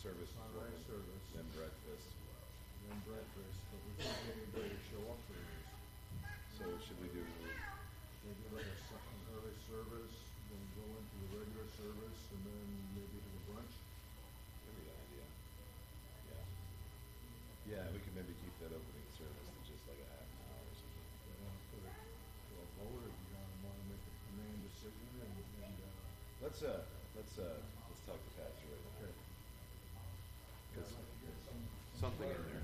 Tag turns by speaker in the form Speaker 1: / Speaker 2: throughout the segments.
Speaker 1: serv- service.
Speaker 2: Sunrise service.
Speaker 1: Then breakfast.
Speaker 2: then breakfast, but we can't get anybody to show up for this.
Speaker 1: So should we do,
Speaker 2: Maybe like a an early service, then go into the regular service, and then maybe have a brunch.
Speaker 1: maybe an idea? Yeah. Yeah, we could maybe keep that opening service to just like a half an hour or something.
Speaker 2: You know, put it to a vote, if you wanna, wanna make a command decision, and, and, uh,
Speaker 1: Let's, uh, let's, uh, let's talk to Pastor right now.
Speaker 2: okay.
Speaker 1: Cause something in there,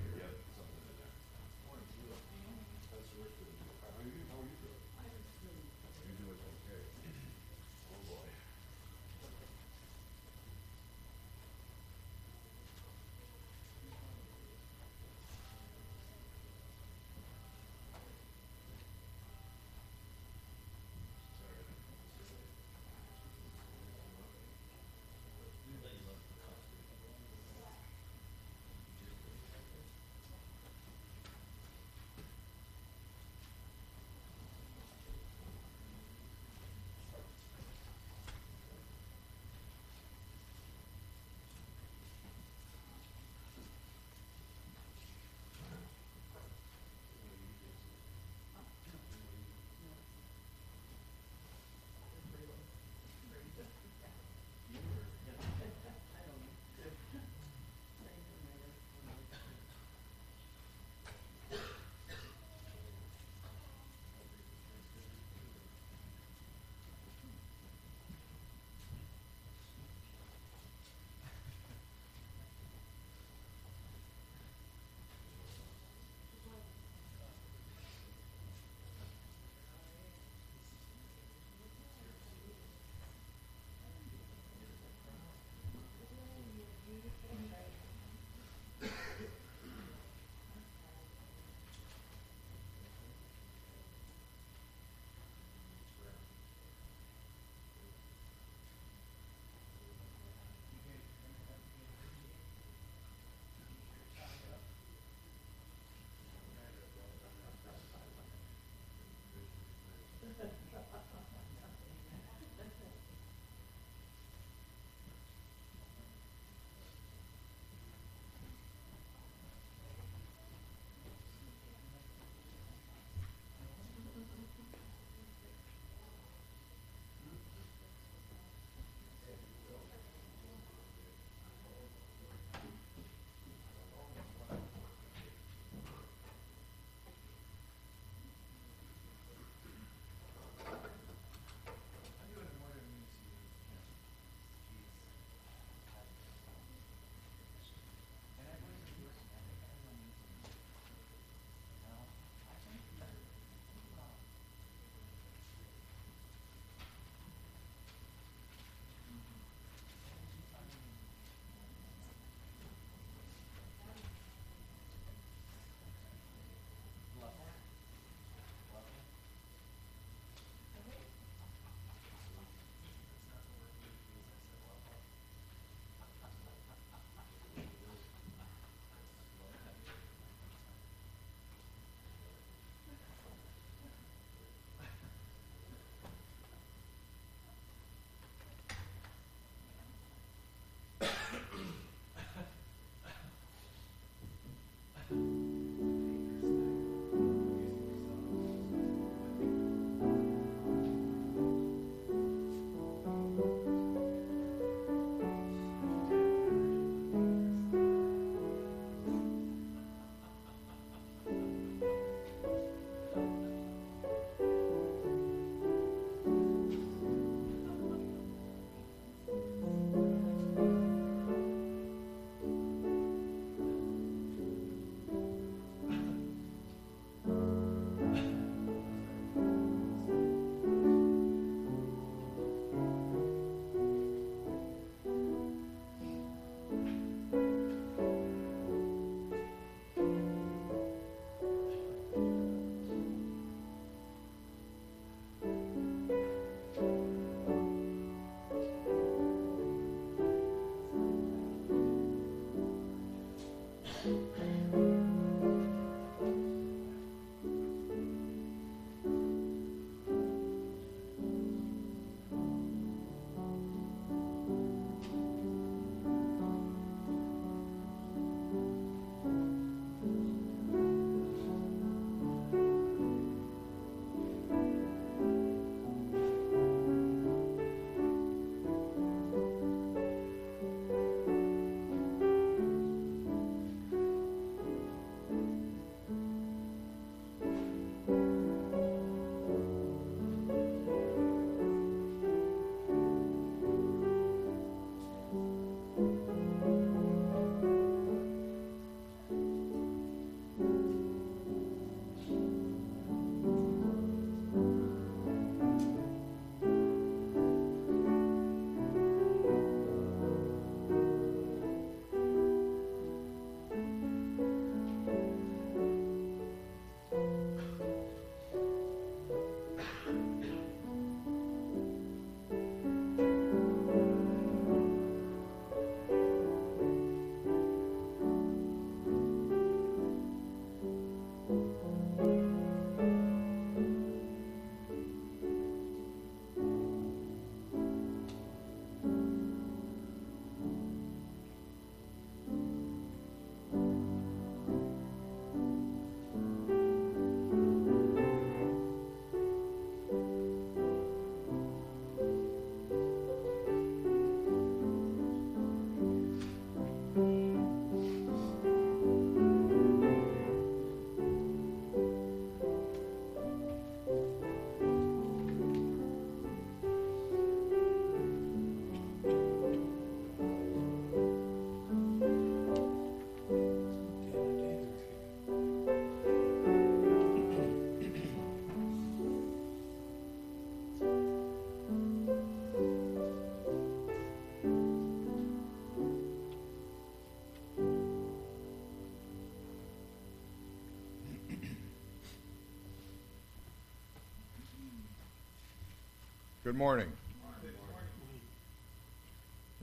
Speaker 2: Good morning.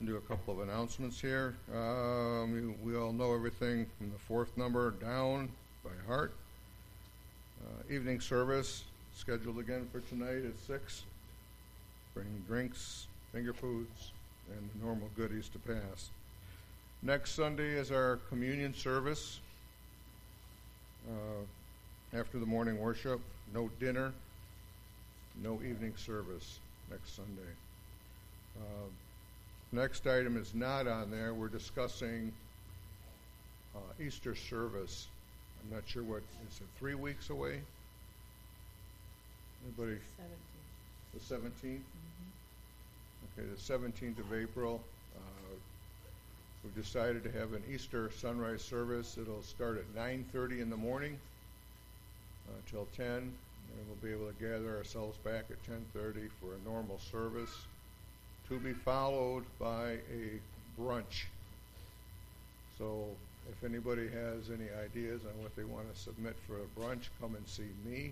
Speaker 2: Do a couple of announcements here. Um, we all know everything from the fourth number down by heart. Uh, evening service scheduled again for tonight at six. Bring drinks, finger foods, and the normal goodies to pass. Next Sunday is our communion service. Uh, after the morning worship, no dinner, no evening service next Sunday. Uh, next item is not on there. We're discussing uh, Easter service. I'm not sure what is it. Three weeks away. Anybody? 17th. The seventeenth. Okay, the seventeenth of April. Uh, we've decided to have an Easter sunrise service. It'll start at nine thirty in the morning uh, till ten, and we'll be able to gather ourselves back at ten thirty for a normal service, to be followed by a brunch. So, if anybody has any ideas on what they want to submit for a brunch, come and see me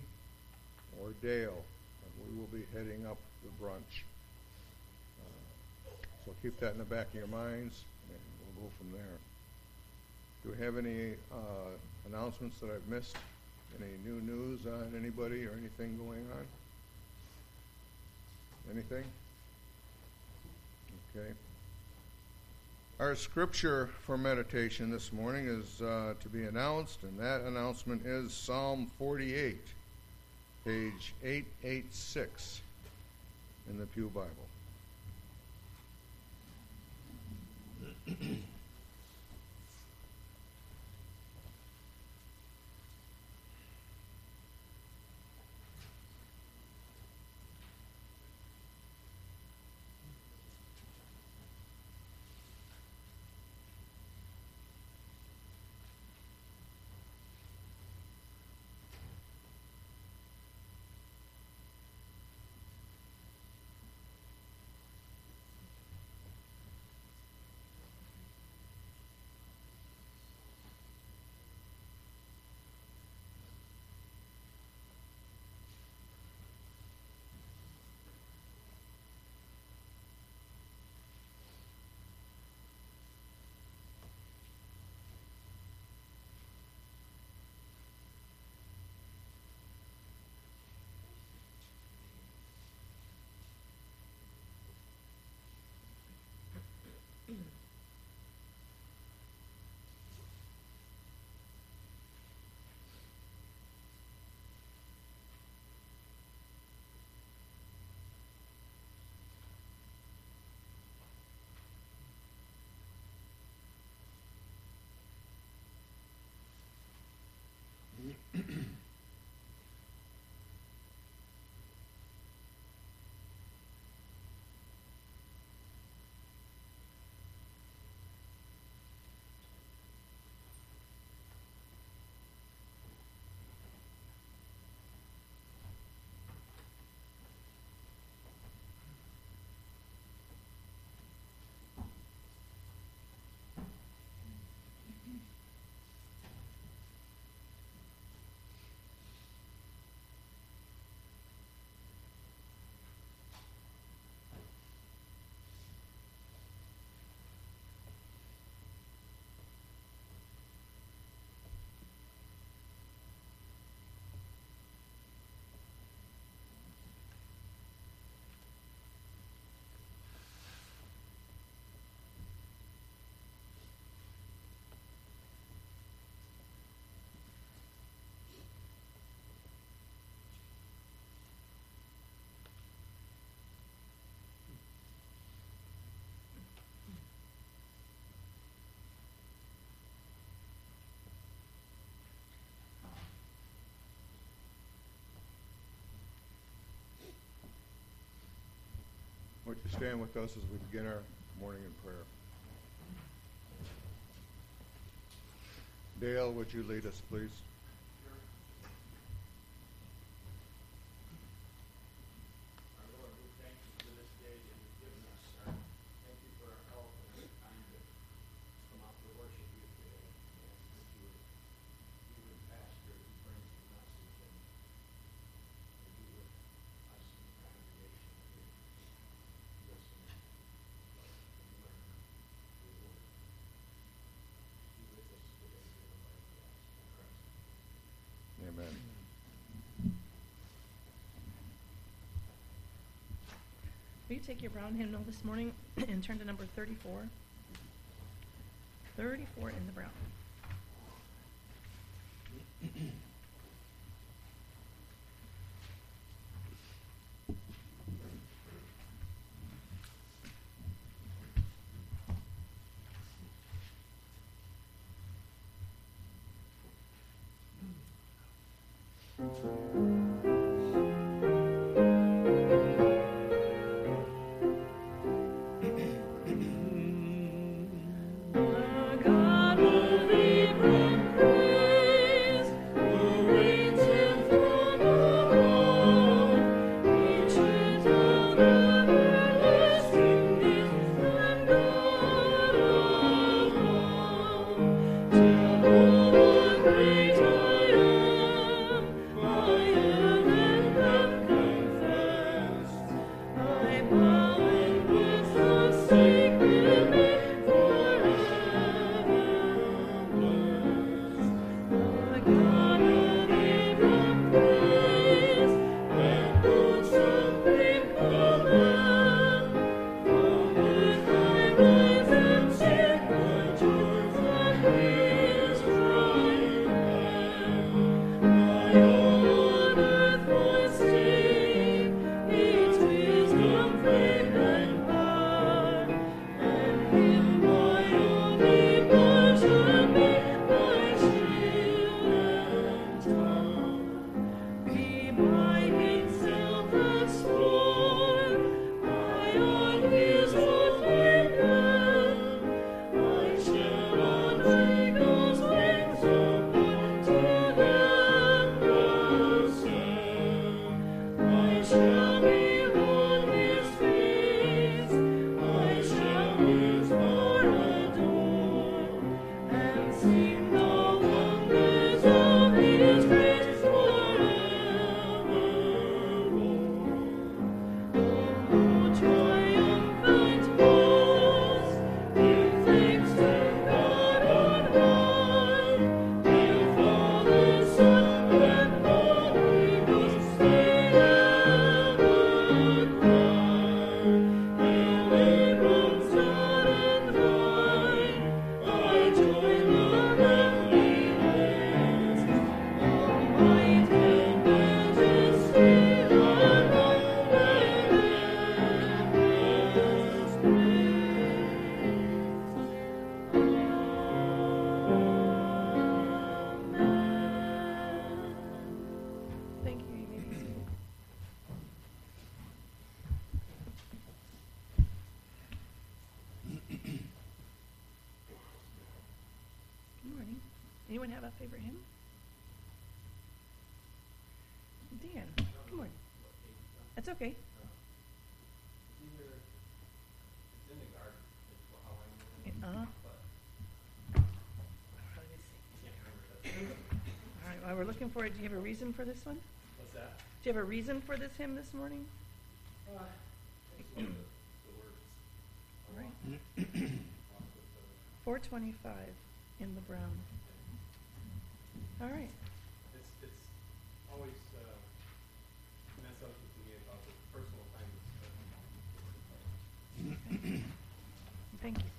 Speaker 2: or Dale, and we will be heading up the brunch. Uh, so keep that in the back of your minds, and we'll go from there. Do we have any uh, announcements that I've missed? Any new news on anybody or anything going on? Anything? Okay. Our scripture for meditation this morning is uh, to be announced, and that announcement is Psalm 48, page 886 in the Pew Bible. Would you stand with us as we begin our morning in prayer? Dale, would you lead us, please?
Speaker 3: Will you take your brown hymnal this morning and turn to number 34? 34 in the brown. looking forward. Do you have a reason for this one?
Speaker 4: What's that?
Speaker 3: Do you have a reason for this hymn this morning?
Speaker 4: Uh, the, the
Speaker 3: All right. 425 in the brown. All right.
Speaker 4: It's, it's always uh, mess up with me about the personal things.
Speaker 3: Thank you.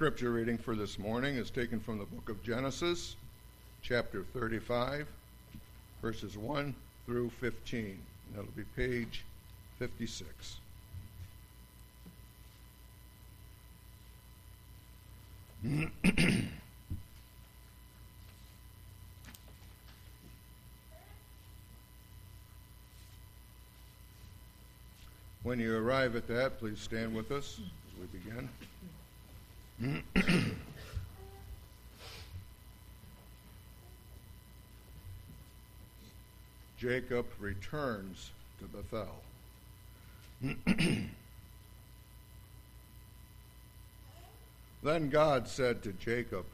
Speaker 2: Scripture reading for this morning is taken from the book of Genesis, chapter 35, verses 1 through 15. And that'll be page 56. when you arrive at that, please stand with us. Jacob returns to Bethel. then God said to Jacob,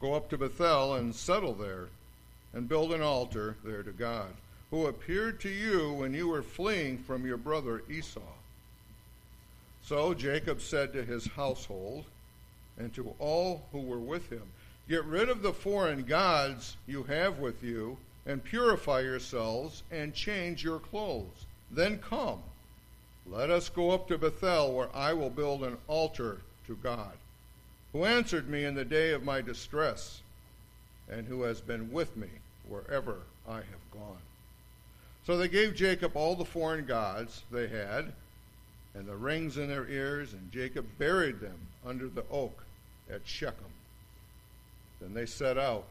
Speaker 2: Go up to Bethel and settle there, and build an altar there to God, who appeared to you when you were fleeing from your brother Esau. So Jacob said to his household and to all who were with him, Get rid of the foreign gods you have with you and purify yourselves and change your clothes. Then come, let us go up to Bethel, where I will build an altar to God, who answered me in the day of my distress, and who has been with me wherever I have gone. So they gave Jacob all the foreign gods they had, and the rings in their ears, and Jacob buried them under the oak at Shechem. Then they set out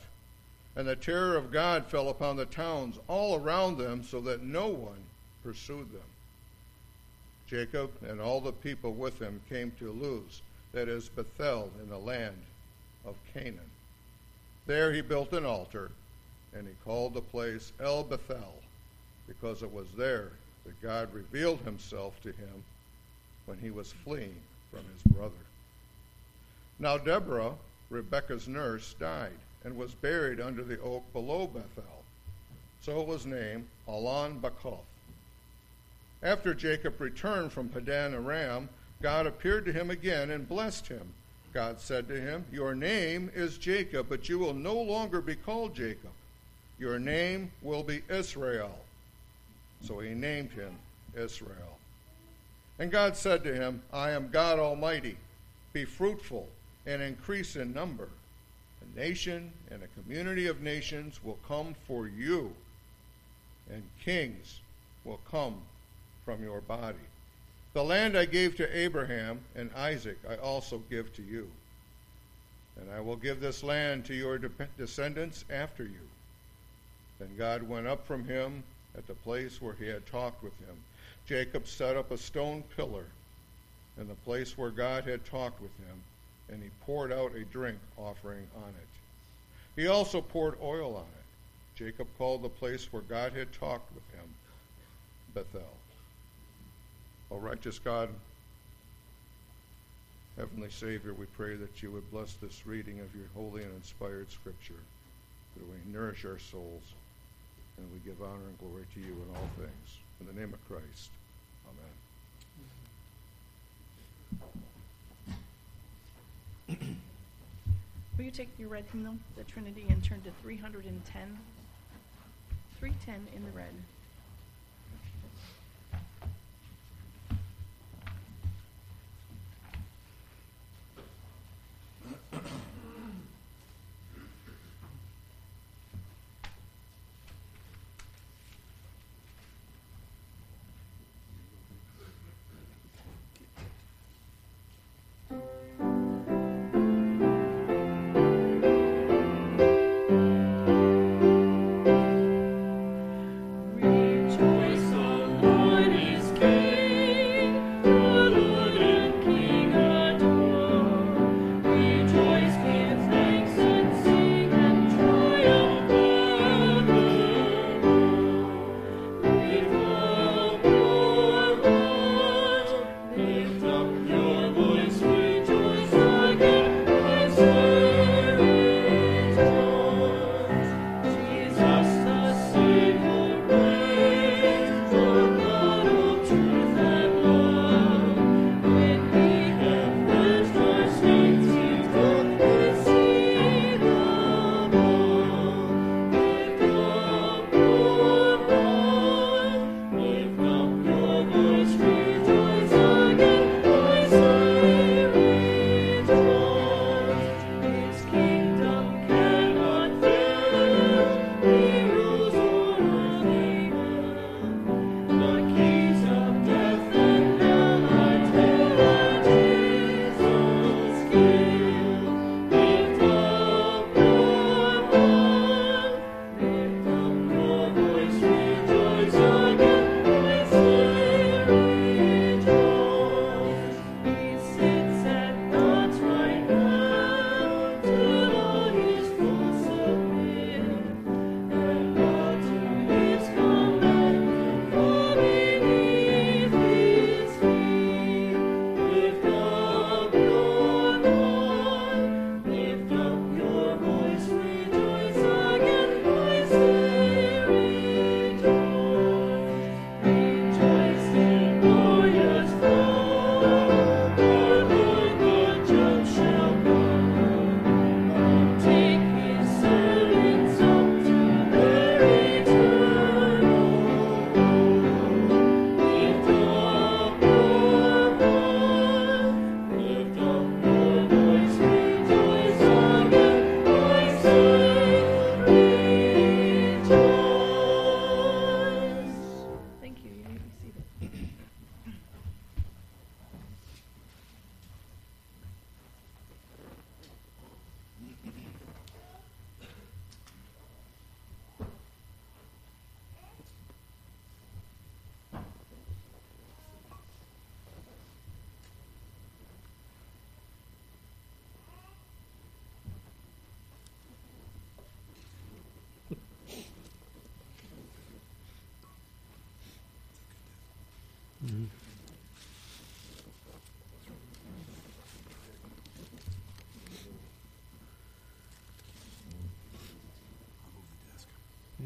Speaker 2: and the terror of God fell upon the towns all around them, so that no one pursued them. Jacob and all the people with him came to Luz, that is Bethel, in the land of Canaan. There he built an altar, and he called the place El Bethel, because it was there that God revealed himself to him when he was fleeing from his brother. Now Deborah, Rebekah's nurse, died and was buried under the oak below Bethel. So it was named Allon Bakuth. After Jacob returned from Paddan Aram, God appeared to him again and blessed him. God said to him, Your name is Jacob, but you will no longer be called Jacob. Your name will be Israel. So he named him Israel. And God said to him, I am God Almighty. Be fruitful and increase in number a nation and a community of nations will come for you, and kings will come from your body. The land I gave to Abraham and Isaac I also give to you. And I will give this land to your descendants after you. Then God went up from him at the place where he had talked with him. Jacob set up a stone pillar in the place where God had talked with him and he poured out a drink offering on it. He also poured oil on it. Jacob called the place where God had talked with him Bethel. O righteous God, Heavenly Savior, we pray that you would bless this reading of your holy and inspired scripture, that we nourish our souls, and we give honor and glory to you in all things. In the name of Christ, amen.
Speaker 3: Will you take your red hymnal, the Trinity, and turn to 310? 310 in the red.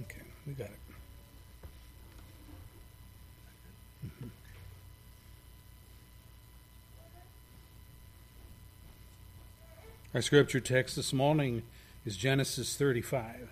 Speaker 3: Okay, we got it. Mm-hmm.
Speaker 5: Our scripture text this morning is Genesis 35.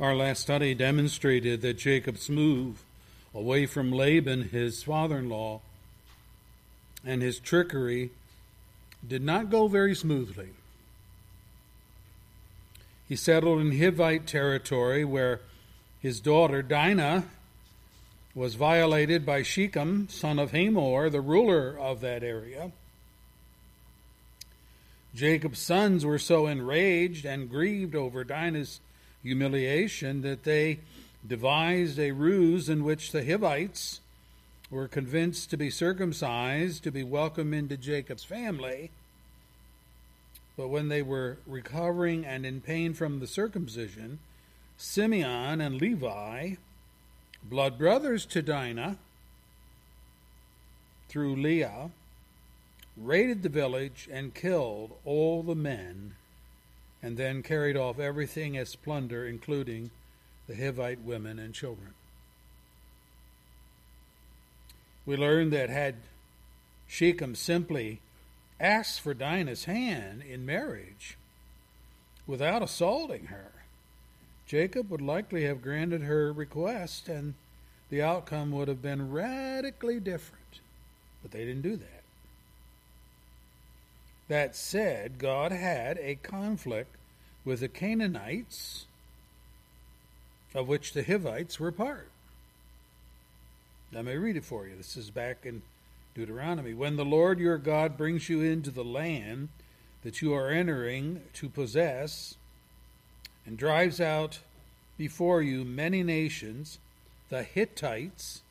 Speaker 5: Our last study demonstrated that Jacob's move away from Laban, his father in law, and his trickery did not go very smoothly. He settled in Hivite territory where his daughter Dinah was violated by Shechem, son of Hamor, the ruler of that area. Jacob's sons were so enraged and grieved over Dinah's humiliation that they devised a ruse in which the Hivites were convinced to be circumcised to be welcomed into Jacob's family. But when they were recovering and in pain from the circumcision, Simeon and Levi, blood brothers to Dinah, through Leah, raided the village and killed all the men and then carried off everything as plunder, including the Hivite women and children. We learn that had Shechem simply asked for Dinah's hand in marriage without assaulting her, Jacob would likely have granted her request and the outcome would have been radically different. But they didn't do that. That said, God had a conflict with the Canaanites, of which the Hivites were part. Let me read it for you. This is back in Deuteronomy. When the Lord your God brings you into the land that you are entering to possess, and drives out before you many nations the Hittites,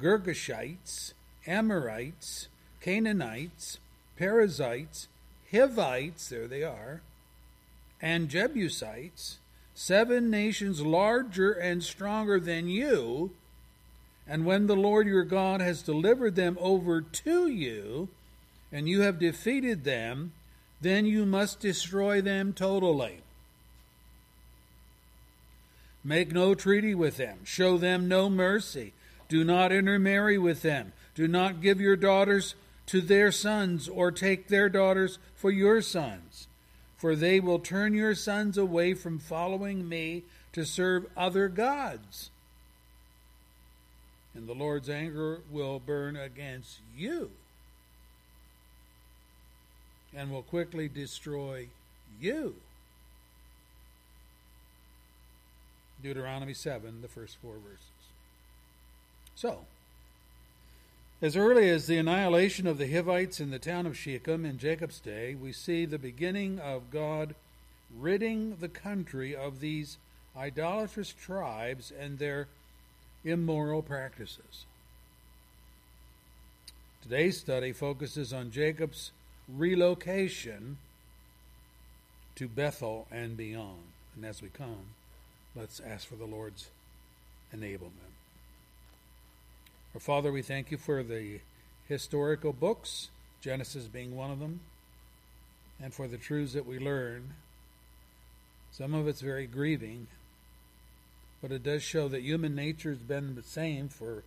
Speaker 5: Girgashites, Amorites, Canaanites, Perizzites, Hivites, there they are, and Jebusites, seven nations larger and stronger than you. And when the Lord your God has delivered them over to you, and you have defeated them, then you must destroy them totally. Make no treaty with them, show them no mercy, do not intermarry with them, do not give your daughters to their sons, or take their daughters for your sons. For they will turn your sons away from following me to serve other gods. And the Lord's anger will burn against you and will quickly destroy you. Deuteronomy 7, the first four verses. So, as early as the annihilation of the Hivites in the town of Shechem in Jacob's day, we see the beginning of God ridding the country of these idolatrous tribes and their immoral practices. Today's study focuses on Jacob's relocation to Bethel and beyond. And as we come, let's ask for the Lord's enablement. Our Father, we thank you for the historical books, Genesis being one of them, and for the truths that we learn. Some of it's very grieving, but it does show that human nature has been the same for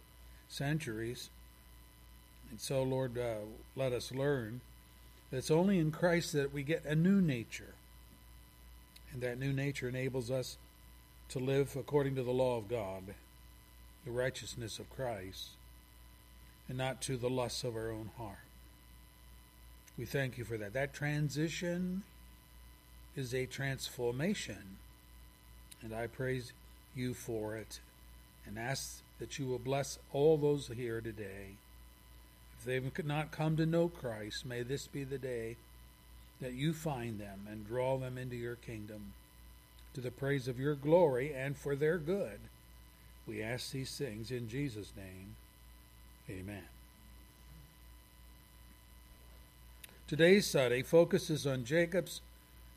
Speaker 5: centuries. And so, Lord, uh, let us learn that it's only in Christ that we get a new nature. And that new nature enables us to live according to the law of God the righteousness of Christ and not to the lusts of our own heart. We thank you for that. That transition is a transformation, and I praise you for it and ask that you will bless all those here today. If they could not come to know Christ, may this be the day that you find them and draw them into your kingdom to the praise of your glory and for their good. We ask these things in Jesus' name. Amen. Today's study focuses on Jacob's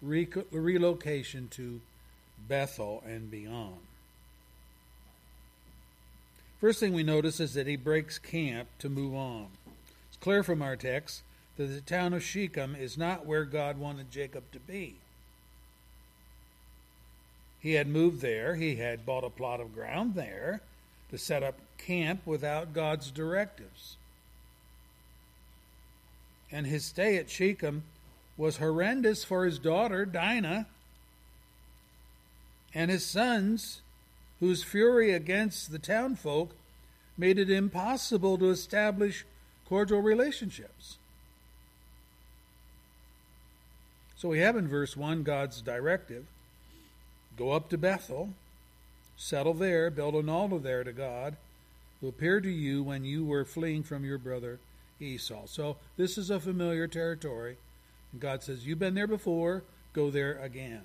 Speaker 5: relocation to Bethel and beyond. First thing we notice is that he breaks camp to move on. It's clear from our text that the town of Shechem is not where God wanted Jacob to be. He had moved there, he had bought a plot of ground there to set up camp without God's directives. And his stay at Shechem was horrendous for his daughter, Dinah, and his sons, whose fury against the townfolk made it impossible to establish cordial relationships. So we have in verse 1 God's directive go up to Bethel, settle there, build an altar there to God, who appeared to you when you were fleeing from your brother Esau. So this is a familiar territory. And God says, You've been there before, go there again.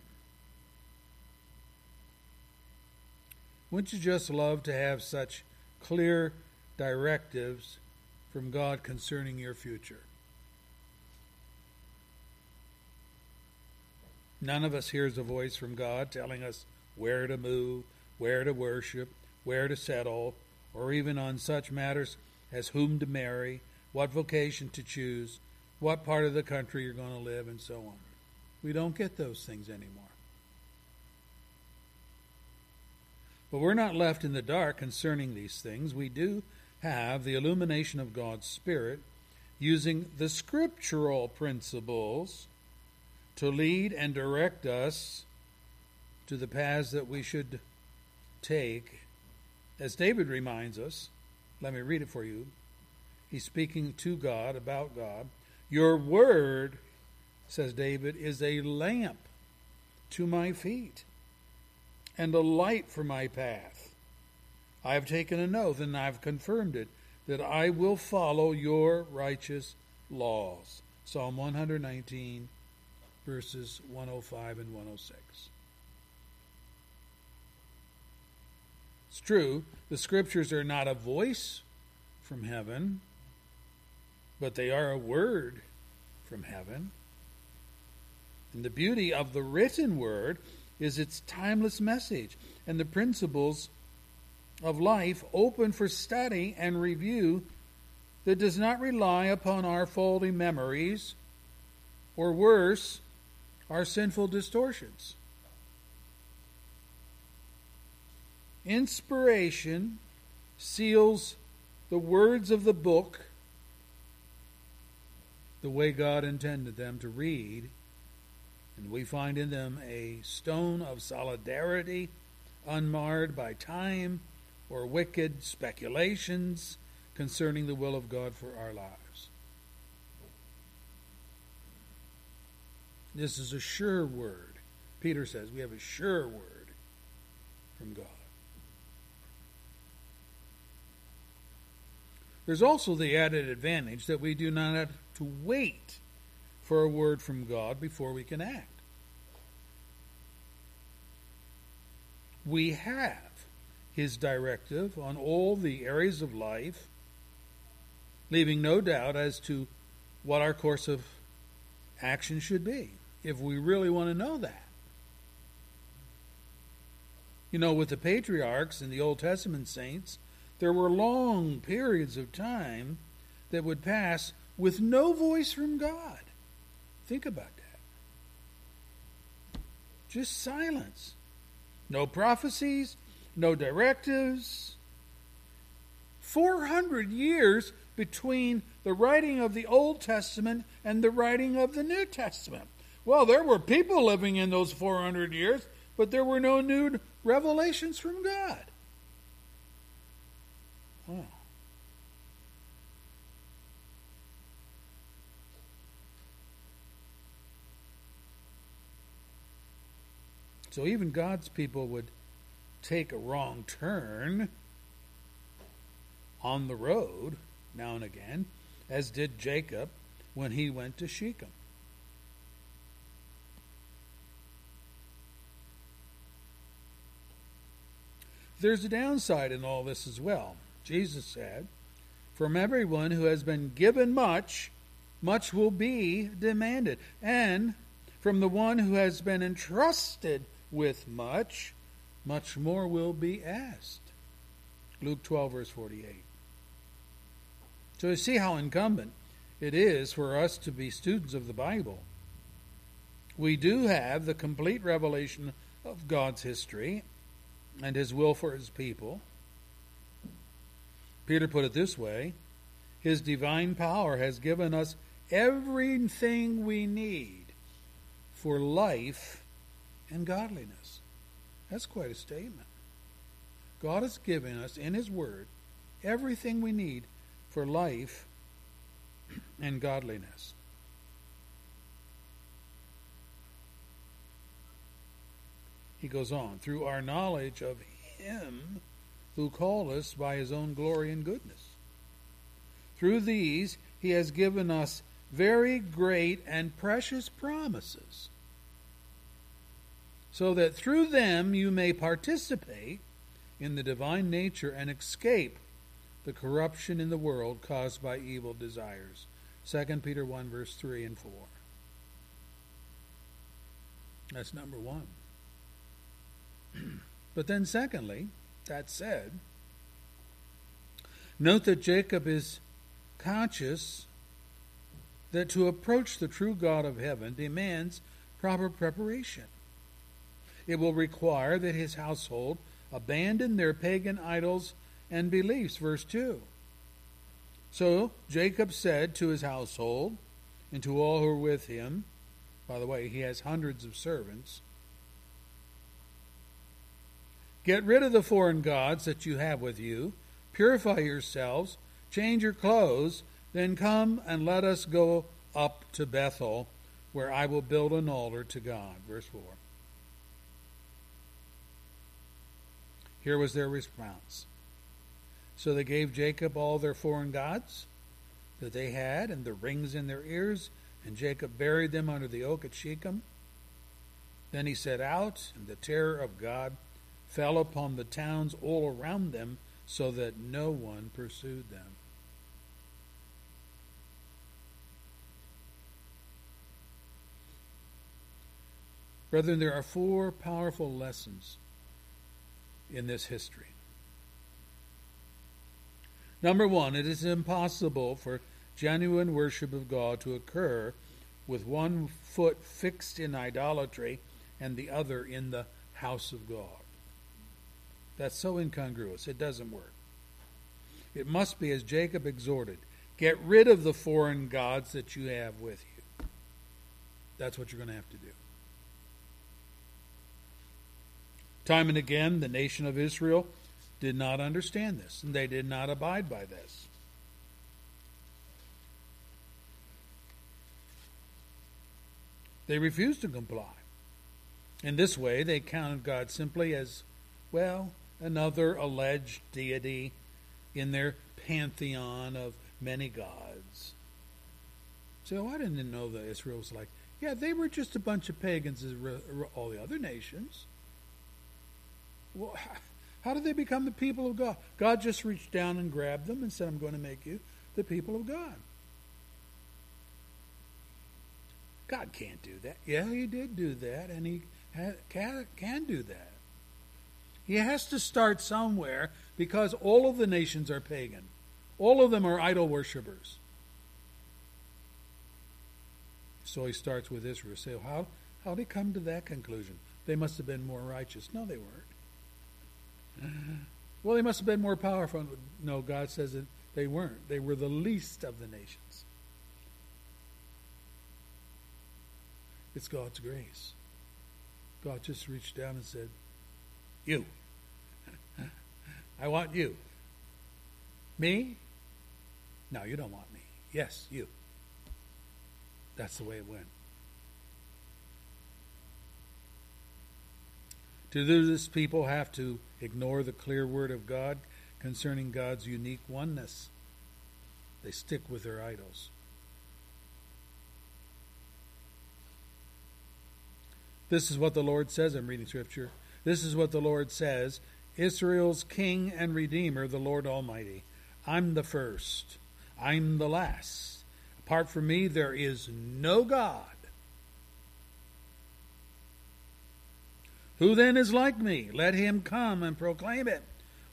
Speaker 5: Wouldn't you just love to have such clear directives from God concerning your future? None of us hears a voice from God telling us where to move, where to worship, where to settle, or even on such matters as whom to marry, what vocation to choose, what part of the country you're going to live, and so on. We don't get those things anymore. But we're not left in the dark concerning these things. We do have the illumination of God's Spirit using the scriptural principles to lead and direct us to the paths that we should take. As David reminds us, let me read it for you. He's speaking to God, about God. Your word, says David, is a lamp to my feet and a light for my path. I have taken an oath and I've confirmed it that I will follow your righteous laws. Psalm 119, verses 105 and 106. It's true, the scriptures are not a voice from heaven, but they are a word from heaven. And the beauty of the written word is its timeless message and the principles of life open for study and review that does not rely upon our faulty memories or worse, our sinful distortions. Inspiration seals the words of the book the way God intended them to read, and we find in them a stone of solidarity unmarred by time or wicked speculations concerning the will of God for our lives. This is a sure word. Peter says we have a sure word from God. There's also the added advantage that we do not have to wait for a word from God before we can act. We have His directive on all the areas of life, leaving no doubt as to what our course of action should be, if we really want to know that. You know, with the patriarchs and the Old Testament saints, there were long periods of time that would pass with no voice from God. Think about that. Just silence. No prophecies, no directives. 400 years between the writing of the Old Testament and the writing of the New Testament. Well, there were people living in those 400 years, but there were no new revelations from God. Wow. So even God's people would take a wrong turn on the road now and again, as did Jacob when he went to Shechem. There's a downside in all this as well. Jesus said, From everyone who has been given much, much will be demanded. And from the one who has been entrusted with much, much more will be asked. Luke 12, verse 48. So you see how incumbent it is for us to be students of the Bible. We do have the complete revelation of God's history and His will for His people. Peter put it this way His divine power has given us everything we need for life and godliness. That's quite a statement. God has given us in His Word everything we need for life and godliness. He goes on, through our knowledge of Him who called us by His own glory and goodness. Through these, He has given us very great and precious promises, so that through them you may participate in the divine nature and escape the corruption in the world caused by evil desires. 2 Peter 1, verse 3 and 4. That's number one. but then, secondly, that said, note that Jacob is conscious that to approach the true God of heaven demands proper preparation. It will require that his household abandon their pagan idols and beliefs. Verse 2. So Jacob said to his household and to all who were with him, by the way, he has hundreds of servants, Get rid of the foreign gods that you have with you, purify yourselves, change your clothes, then come and let us go up to Bethel, where I will build an altar to God. Verse 4. Here was their response. So they gave Jacob all their foreign gods that they had and the rings in their ears, and Jacob buried them under the oak at Shechem. Then he set out, and the terror of God fell upon the towns all around them, so that no one pursued them. Brethren, there are four powerful lessons in this history. Number one, it is impossible for genuine worship of God to occur with one foot fixed in idolatry and the other in the house of God. That's so incongruous. It doesn't work. It must be as Jacob exhorted get rid of the foreign gods that you have with you. That's what you're going to have to do. Time and again, the nation of Israel did not understand this, and they did not abide by this. They refused to comply. In this way, they counted God simply as, well, another alleged deity in their pantheon of many gods. So I didn't know that Israel was like, yeah, they were just a bunch of pagans as all the other nations. Well, how did they become the people of God? God just reached down and grabbed them and said, I'm going to make you the people of God. God can't do that. Yeah, He did do that, and He can, can do that. He has to start somewhere because all of the nations are pagan. All of them are idol worshippers. So he starts with Israel. Say, so how how did he come to that conclusion? They must have been more righteous. No, they weren't. Well, they must have been more powerful. No, God says that they weren't. They were the least of the nations. It's God's grace. God just reached down and said, You. I want you. Me? No, you don't want me. Yes, you. That's the way it went. To do this, people have to ignore the clear word of God concerning God's unique oneness. They stick with their idols. This is what the Lord says. I'm reading scripture. This is what the Lord says Israel's King and Redeemer, the Lord Almighty. I'm the first. I'm the last. Apart from me, there is no God. Who then is like me? Let him come and proclaim it.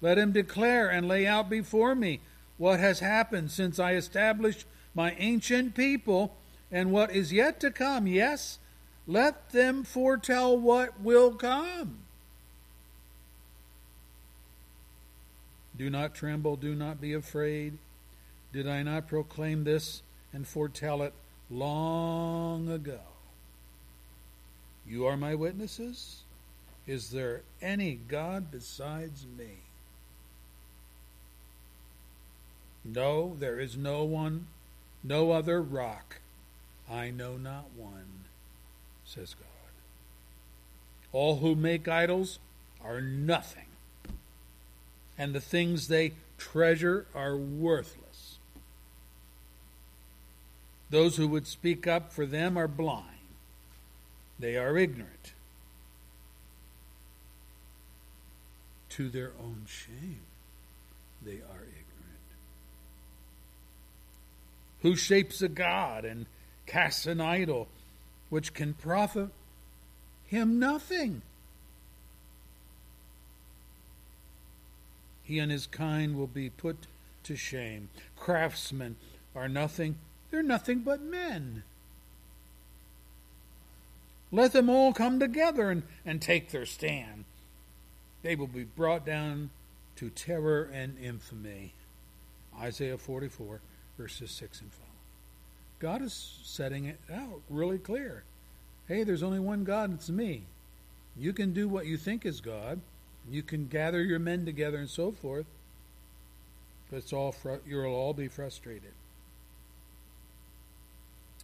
Speaker 5: Let him declare and lay out before me what has happened since I established my ancient people and what is yet to come. Yes, let them foretell what will come. Do not tremble, do not be afraid. Did I not proclaim this and foretell it long ago? You are my witnesses. Is there any God besides me? No, there is no one, no other rock. I know not one, says God. All who make idols are nothing, and the things they treasure are worthless. Those who would speak up for them are blind, they are ignorant. To their own shame, they are ignorant. Who shapes a god and casts an idol which can profit him nothing? He and his kind will be put to shame. Craftsmen are nothing, they're nothing but men. Let them all come together and, and take their stand. They will be brought down to terror and infamy. Isaiah 44, verses 6 and 5. God is setting it out really clear. Hey, there's only one God, it's me. You can do what you think is God. You can gather your men together and so forth. But it's all you'll all be frustrated.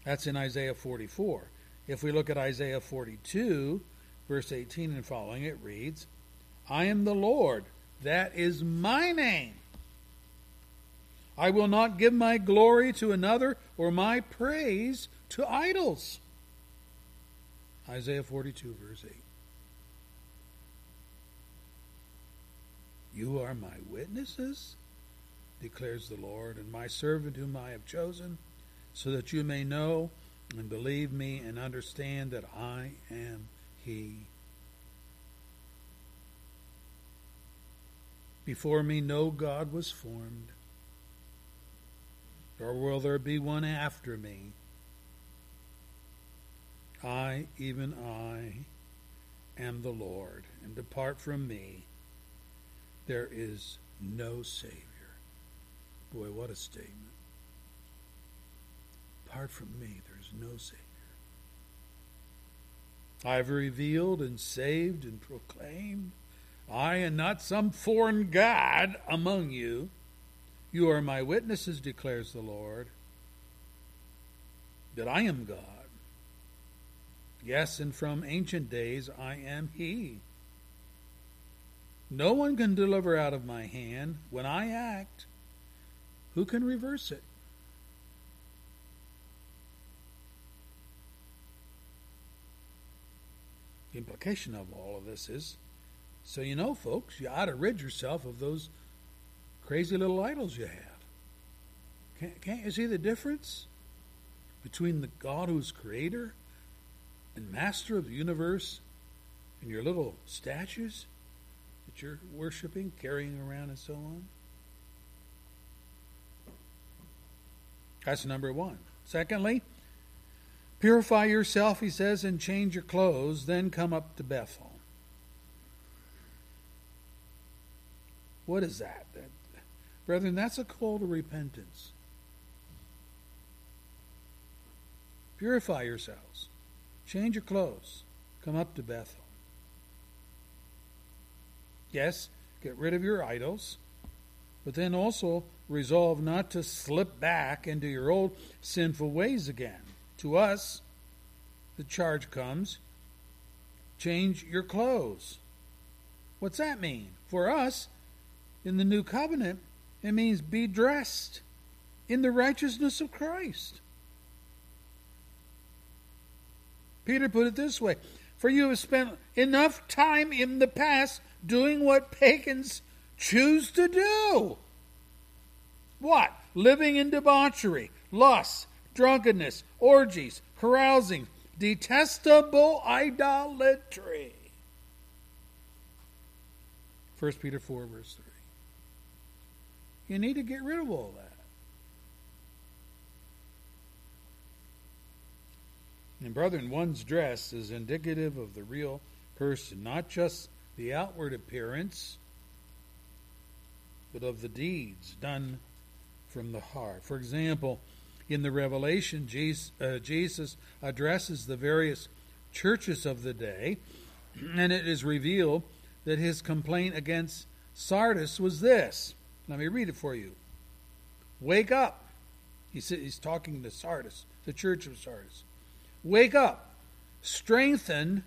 Speaker 5: That's in Isaiah 44. If we look at Isaiah 42, verse 18 and following, it reads, I am the Lord, that is my name. I will not give my glory to another or my praise to idols. Isaiah 42, verse 8. You are my witnesses, declares the Lord, and my servant whom I have chosen, so that you may know and believe me and understand that I am He. Before me no God was formed, nor will there be one after me. I, even I, am the Lord, and depart from me. There is no Savior. Boy, what a statement. Apart from me, there is no Savior. I have revealed and saved and proclaimed. I and not some foreign God among you. You are my witnesses, declares the Lord, that I am God. Yes, and from ancient days I am He. No one can deliver out of my hand. When I act, who can reverse it? The implication of all of this is so you know, folks, you ought to rid yourself of those crazy little idols you have. Can't, can't you see the difference between the God who's creator and master of the universe and your little statues that you're worshiping, carrying around, and so on? That's number one. Secondly, purify yourself, he says, and change your clothes, then come up to Bethel. What is that? that? Brethren, that's a call to repentance. Purify yourselves. Change your clothes. Come up to Bethel. Yes, get rid of your idols, but then also resolve not to slip back into your old sinful ways again. To us, the charge comes change your clothes. What's that mean? For us, in the new covenant, it means be dressed in the righteousness of Christ. Peter put it this way For you have spent enough time in the past doing what pagans choose to do. What? Living in debauchery, lust, drunkenness, orgies, carousing, detestable idolatry. 1 Peter 4, verse 3. You need to get rid of all that. And, brethren, one's dress is indicative of the real person, not just the outward appearance, but of the deeds done from the heart. For example, in the Revelation, Jesus, uh, Jesus addresses the various churches of the day, and it is revealed that his complaint against Sardis was this. Let me read it for you. Wake up. He's talking to Sardis, the church of Sardis. Wake up. Strengthen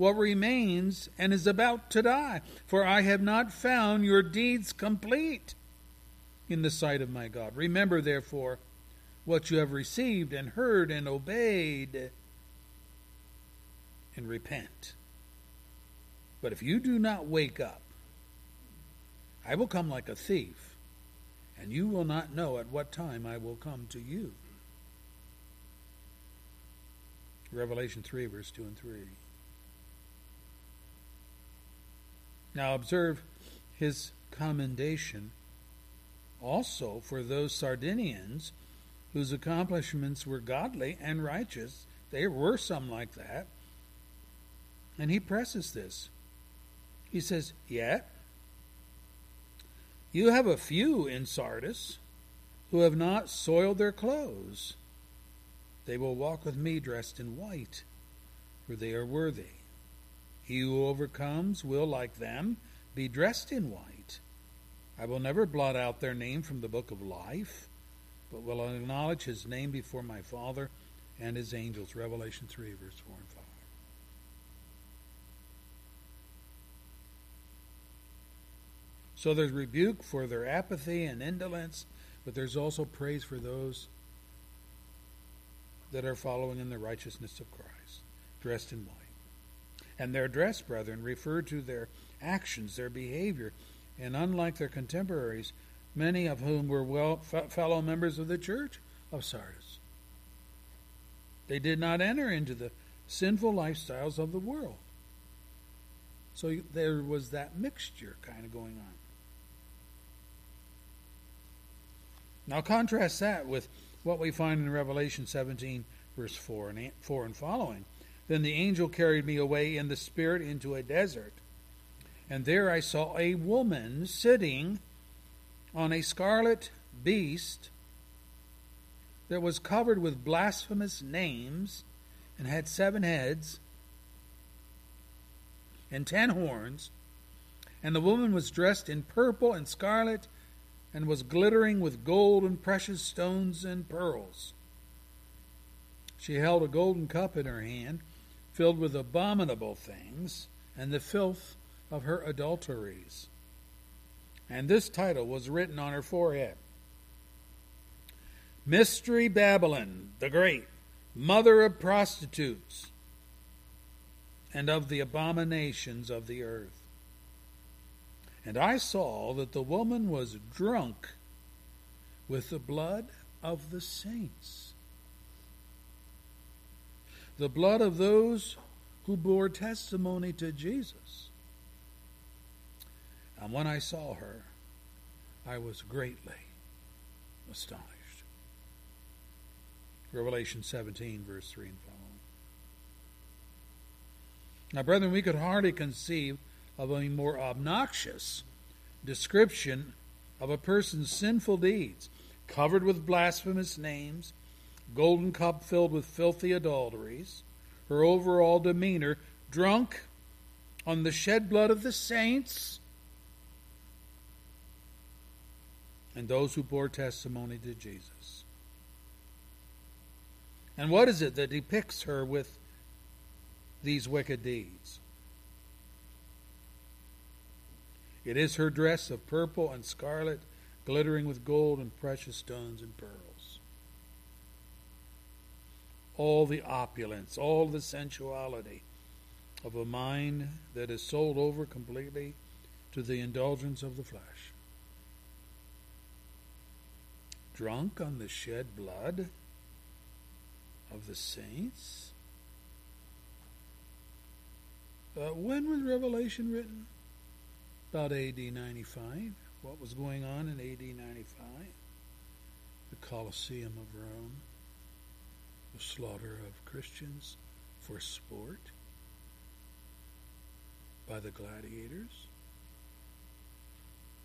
Speaker 5: what remains and is about to die, for I have not found your deeds complete in the sight of my God. Remember, therefore, what you have received and heard and obeyed, and repent. But if you do not wake up, I will come like a thief, and you will not know at what time I will come to you. Revelation 3, verse 2 and 3. Now observe his commendation also for those Sardinians whose accomplishments were godly and righteous. There were some like that. And he presses this. He says, Yet you have a few in Sardis who have not soiled their clothes. They will walk with me dressed in white, for they are worthy. He who overcomes will, like them, be dressed in white. I will never blot out their name from the book of life, but will acknowledge his name before my Father and his angels. Revelation 3, verse 4 and 5. So there's rebuke for their apathy and indolence, but there's also praise for those that are following in the righteousness of Christ, dressed in white. And their dress, brethren, referred to their actions, their behavior, and unlike their contemporaries, many of whom were well, fellow members of the church of Sardis, they did not enter into the sinful lifestyles of the world. So there was that mixture kind of going on. Now contrast that with what we find in Revelation 17, verse 4 and, 4 and following. Then the angel carried me away in the spirit into a desert. And there I saw a woman sitting on a scarlet beast that was covered with blasphemous names and had seven heads and ten horns. And the woman was dressed in purple and scarlet and was glittering with gold and precious stones and pearls. She held a golden cup in her hand, filled with abominable things and the filth of her adulteries. And this title was written on her forehead Mystery Babylon the Great, mother of prostitutes and of the abominations of the earth. And I saw that the woman was drunk with the blood of the saints, the blood of those who bore testimony to Jesus. And when I saw her, I was greatly astonished. Revelation 17, verse 3 and following. Now, brethren, we could hardly conceive of a more obnoxious description of a person's sinful deeds, covered with blasphemous names, golden cup filled with filthy adulteries, her overall demeanor drunk on the shed blood of the saints and those who bore testimony to Jesus. And what is it that depicts her with these wicked deeds? It is her dress of purple and scarlet, glittering with gold and precious stones and pearls. All the opulence, all the sensuality of a mind that is sold over completely to the indulgence of the flesh. Drunk on the shed blood of the saints? Uh, when was Revelation written? about AD 95. What was going on in AD 95? The Colosseum of Rome, slaughter of Christians for sport by the gladiators,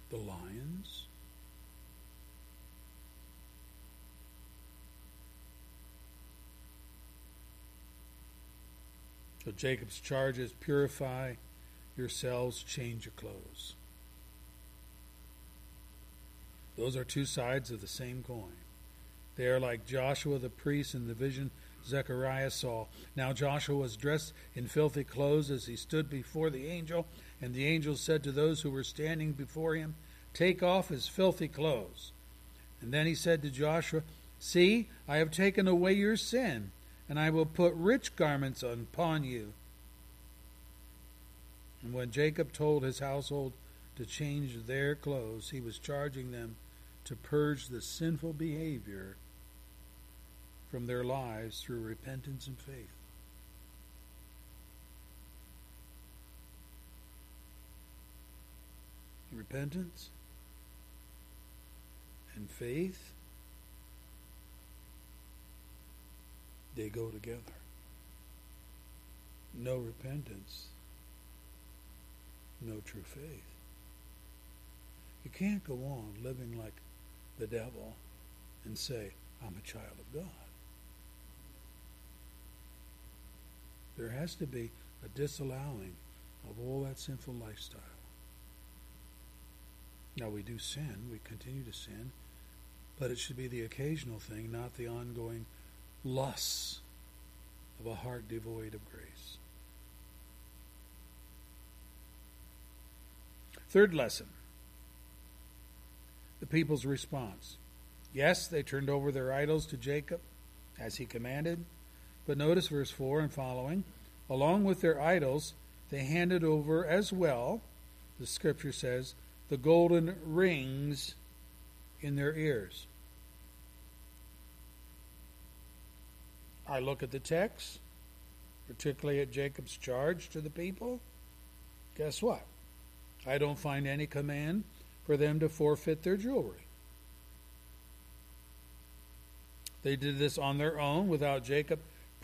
Speaker 5: the lions. So Jacob's charge is purify yourselves, change your clothes. Those are two sides of the same coin. They are like Joshua the priest in the vision Zechariah saw. Now Joshua was dressed in filthy clothes as he stood before the angel, and the angel said to those who were standing before him, Take off his filthy clothes. And then he said to Joshua, See, I have taken away your sin, and I will put rich garments upon you. And when Jacob told his household to change their clothes, he was charging them to purge the sinful behavior from their lives through repentance and faith. Repentance and faith, they go together. No repentance, no true faith. You can't go on living like the devil and say, I'm a child of God. There has to be a disallowing of all that sinful lifestyle. Now, we do sin, we continue to sin, but it should be the occasional thing, not the ongoing lusts of a heart devoid of grace. Third lesson the people's response. Yes, they turned over their idols to Jacob as he commanded, but notice verse 4 and following. Along with their idols, they handed over as well, the scripture says, the golden rings in their ears. I look at the text, particularly at Jacob's charge to the people. Guess what? I don't find any command for them to forfeit their jewelry. They did this on their own without Jacob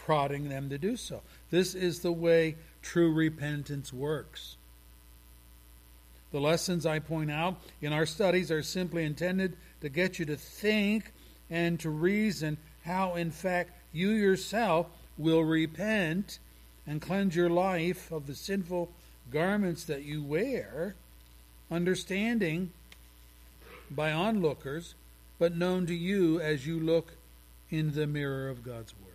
Speaker 5: prodding them to do so. This is the way true repentance works. The lessons I point out in our studies are simply intended to get you to think and to reason how, in fact, you yourself will repent and cleanse your life of the sinful garments that you wear understanding by onlookers, but known to you as you look in the mirror of God's Word.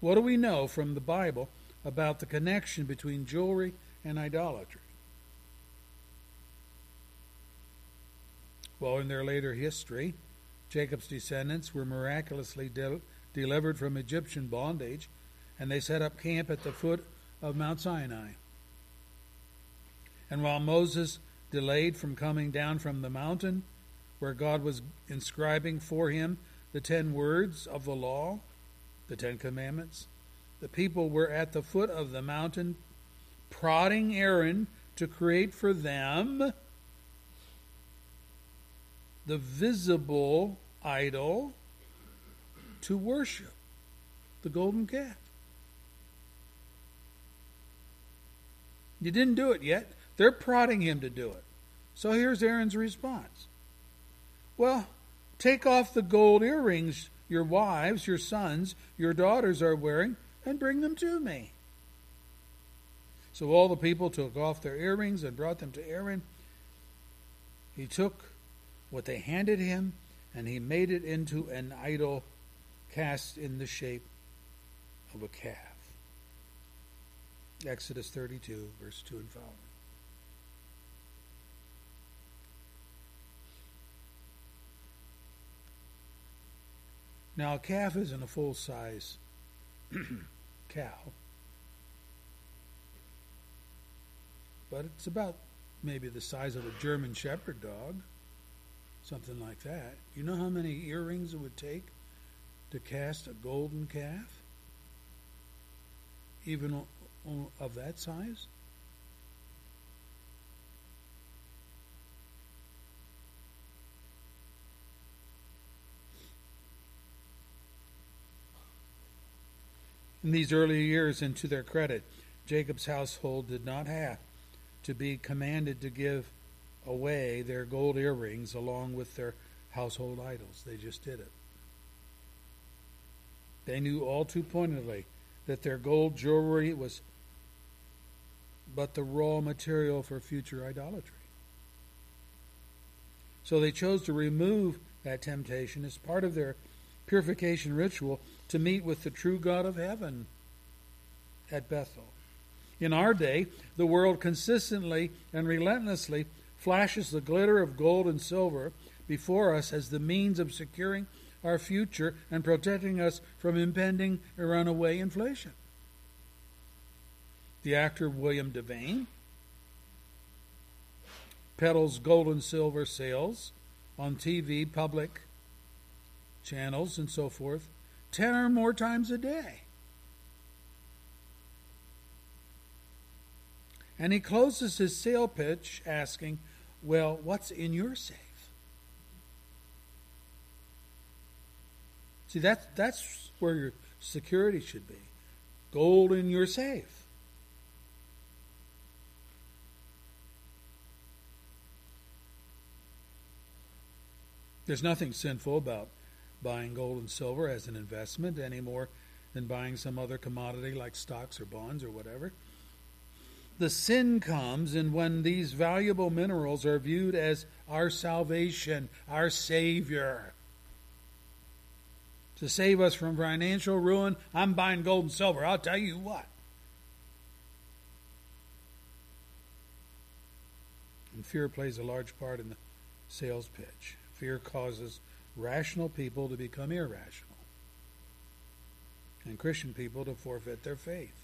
Speaker 5: What do we know from the Bible about the connection between jewelry and idolatry? Well, in their later history, Jacob's descendants were miraculously de- delivered from Egyptian bondage, and they set up camp at the foot of Mount Sinai. And while Moses delayed from coming down from the mountain, where God was inscribing for him the ten words of the law, the Ten Commandments, the people were at the foot of the mountain prodding Aaron to create for them the visible idol to worship the golden calf. You didn't do it yet. They're prodding him to do it. So here's Aaron's response Well, take off the gold earrings your wives, your sons, your daughters are wearing, and bring them to me. So all the people took off their earrings and brought them to Aaron. He took what they handed him and he made it into an idol cast in the shape of a calf. Exodus 32, verse 2 and following. Now, a calf isn't a full size cow, but it's about maybe the size of a German Shepherd dog, something like that. You know how many earrings it would take to cast a golden calf? Even of that size? In these early years, and to their credit, Jacob's household did not have to be commanded to give away their gold earrings along with their household idols. They just did it. They knew all too pointedly that their gold jewelry was but the raw material for future idolatry. So they chose to remove that temptation as part of their purification ritual to meet with the true God of heaven at Bethel. In our day, the world consistently and relentlessly flashes the glitter of gold and silver before us as the means of securing our future and protecting us from impending runaway inflation. The actor William Devane peddles gold and silver sales on TV, public channels, and so forth, ten or more times a day. And he closes his sale pitch asking, Well, what's in your safe? See, that's, that's where your security should be gold in your safe. There's nothing sinful about buying gold and silver as an investment any more than buying some other commodity like stocks or bonds or whatever. The sin comes in when these valuable minerals are viewed as our salvation, our Savior. To save us from financial ruin, I'm buying gold and silver. I'll tell you what. And fear plays a large part in the sales pitch. Fear causes rational people to become irrational, and Christian people to forfeit their faith.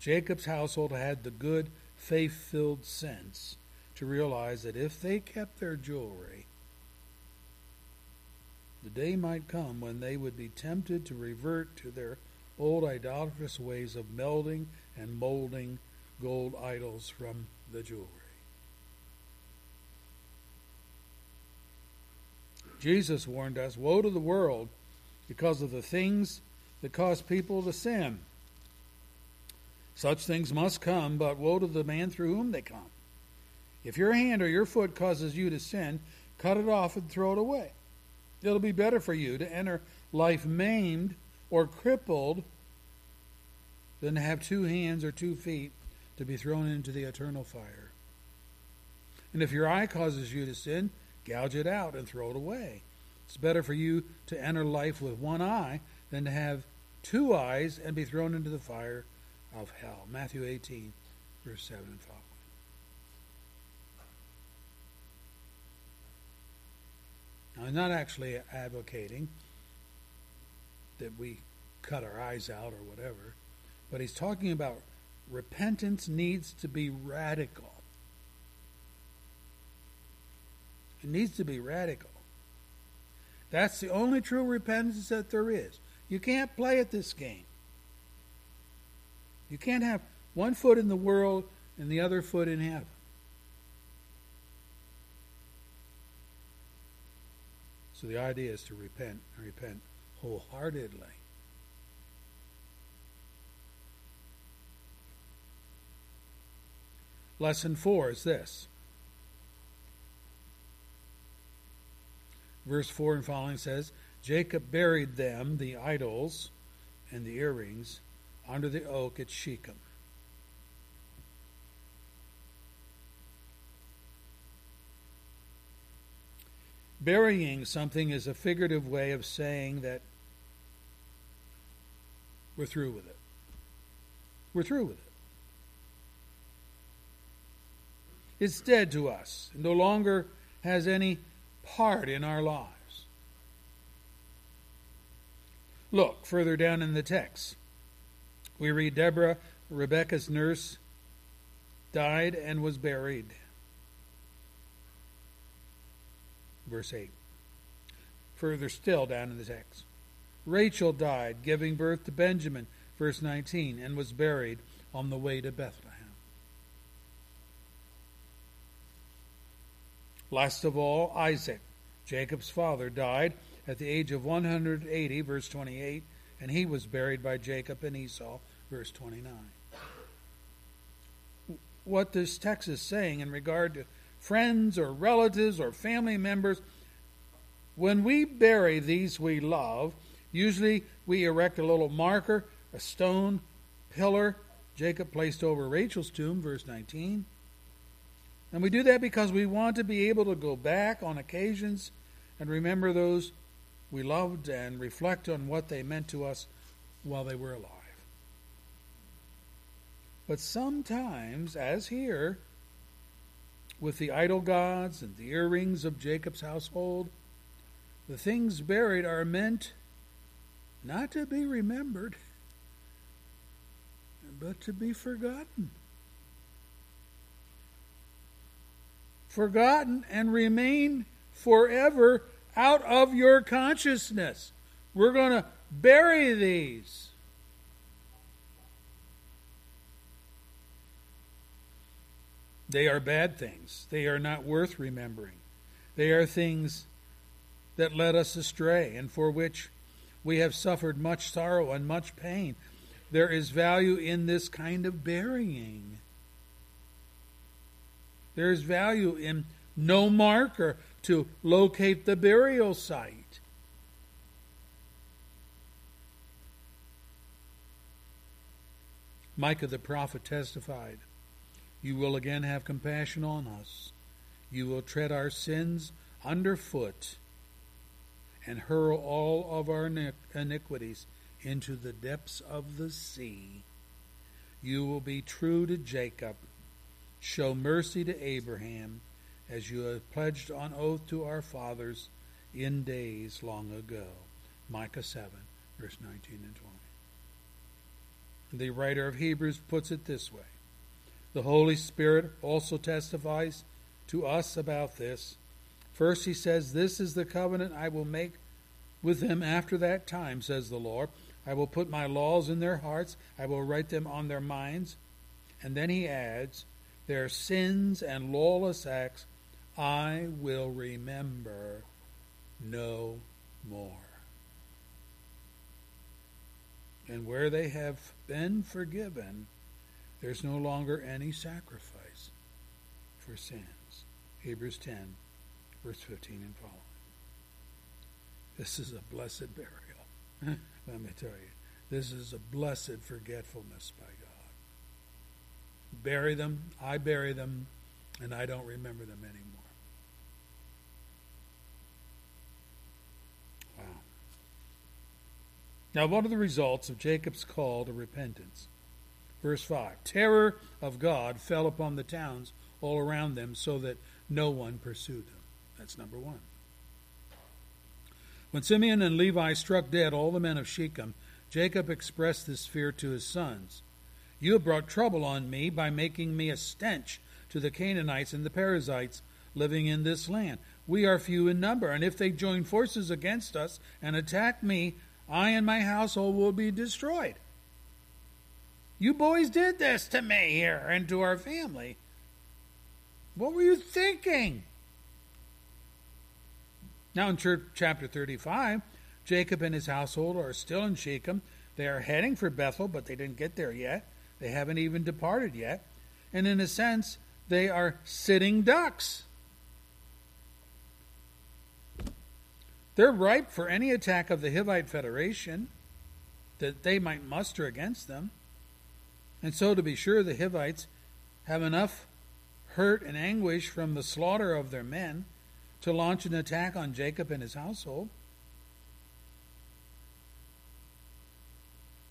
Speaker 5: Jacob's household had the good, faith filled sense to realize that if they kept their jewelry, the day might come when they would be tempted to revert to their old idolatrous ways of melding and molding gold idols from the jewelry. Jesus warned us Woe to the world because of the things that cause people to sin. Such things must come, but woe to the man through whom they come. If your hand or your foot causes you to sin, cut it off and throw it away. It'll be better for you to enter life maimed or crippled than to have two hands or two feet to be thrown into the eternal fire. And if your eye causes you to sin, gouge it out and throw it away. It's better for you to enter life with one eye than to have two eyes and be thrown into the fire of hell. Matthew 18, verse 7 and following. Now, I'm not actually advocating that we cut our eyes out or whatever, but he's talking about repentance needs to be radical. It needs to be radical. That's the only true repentance that there is. You can't play at this game. You can't have one foot in the world and the other foot in heaven. So the idea is to repent and repent wholeheartedly. Lesson four is this. Verse 4 and following says Jacob buried them, the idols and the earrings, under the oak at Shechem. Burying something is a figurative way of saying that we're through with it. We're through with it. It's dead to us and no longer has any part in our lives. Look further down in the text. We read Deborah, Rebecca's nurse, died and was buried. Verse 8. Further still down in the text. Rachel died, giving birth to Benjamin, verse 19, and was buried on the way to Bethlehem. Last of all, Isaac, Jacob's father died at the age of 180, verse 28, and he was buried by Jacob and Esau, verse 29. What this text is saying in regard to friends or relatives or family members, when we bury these we love, usually we erect a little marker, a stone pillar, Jacob placed over Rachel's tomb, verse 19. And we do that because we want to be able to go back on occasions and remember those we loved and reflect on what they meant to us while they were alive. But sometimes, as here, with the idol gods and the earrings of Jacob's household, the things buried are meant not to be remembered, but to be forgotten. Forgotten and remain forever out of your consciousness. We're going to bury these. They are bad things. They are not worth remembering. They are things that led us astray and for which we have suffered much sorrow and much pain. There is value in this kind of burying. There is value in no marker to locate the burial site. Micah the prophet testified, You will again have compassion on us. You will tread our sins underfoot and hurl all of our iniquities into the depths of the sea. You will be true to Jacob, show mercy to Abraham, as you have pledged on oath to our fathers in days long ago. Micah 7, verse 19 and 20. The writer of Hebrews puts it this way The Holy Spirit also testifies to us about this. First, he says, This is the covenant I will make with them after that time, says the Lord. I will put my laws in their hearts, I will write them on their minds. And then he adds, Their sins and lawless acts I will remember no more. And where they have been forgiven, there's no longer any sacrifice for sins. Hebrews 10, verse 15 and following. This is a blessed burial. Let me tell you. This is a blessed forgetfulness by God. Bury them, I bury them, and I don't remember them anymore. Wow. Now, what are the results of Jacob's call to repentance? Verse 5 Terror of God fell upon the towns all around them so that no one pursued them. That's number one. When Simeon and Levi struck dead all the men of Shechem, Jacob expressed this fear to his sons. You have brought trouble on me by making me a stench to the Canaanites and the Perizzites living in this land. We are few in number, and if they join forces against us and attack me, I and my household will be destroyed. You boys did this to me here and to our family. What were you thinking? Now, in chapter 35, Jacob and his household are still in Shechem. They are heading for Bethel, but they didn't get there yet. They haven't even departed yet. And in a sense, they are sitting ducks. They're ripe for any attack of the Hivite Federation that they might muster against them. And so, to be sure, the Hivites have enough hurt and anguish from the slaughter of their men to launch an attack on Jacob and his household.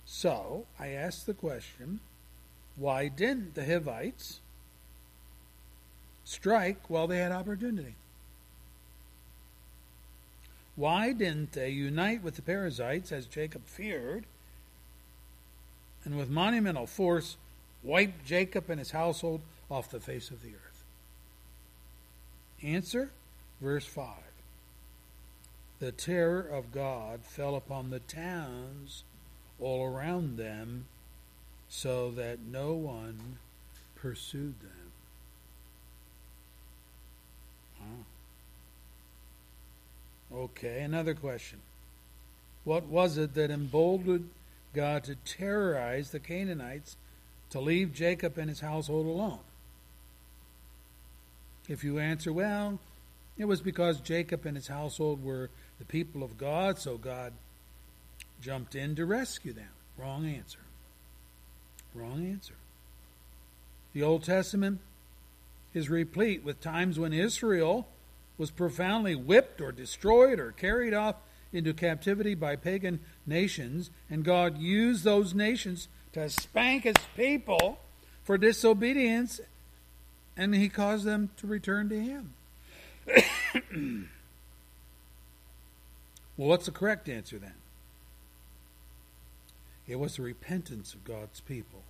Speaker 5: So, I ask the question why didn't the Hivites strike while they had opportunity? Why didn't they unite with the Perizzites, as Jacob feared, and with monumental force wipe Jacob and his household off the face of the earth? Answer, verse 5. The terror of God fell upon the towns all around them, so that no one pursued them. Wow. Okay, another question. What was it that emboldened God to terrorize the Canaanites to leave Jacob and his household alone? If you answer, well, it was because Jacob and his household were the people of God, so God jumped in to rescue them. Wrong answer. Wrong answer. The Old Testament is replete with times when Israel was profoundly whipped or destroyed or carried off into captivity by pagan nations, and God used those nations to spank his people for disobedience, and he caused them to return to him. well, what's the correct answer then? It was the repentance of God's people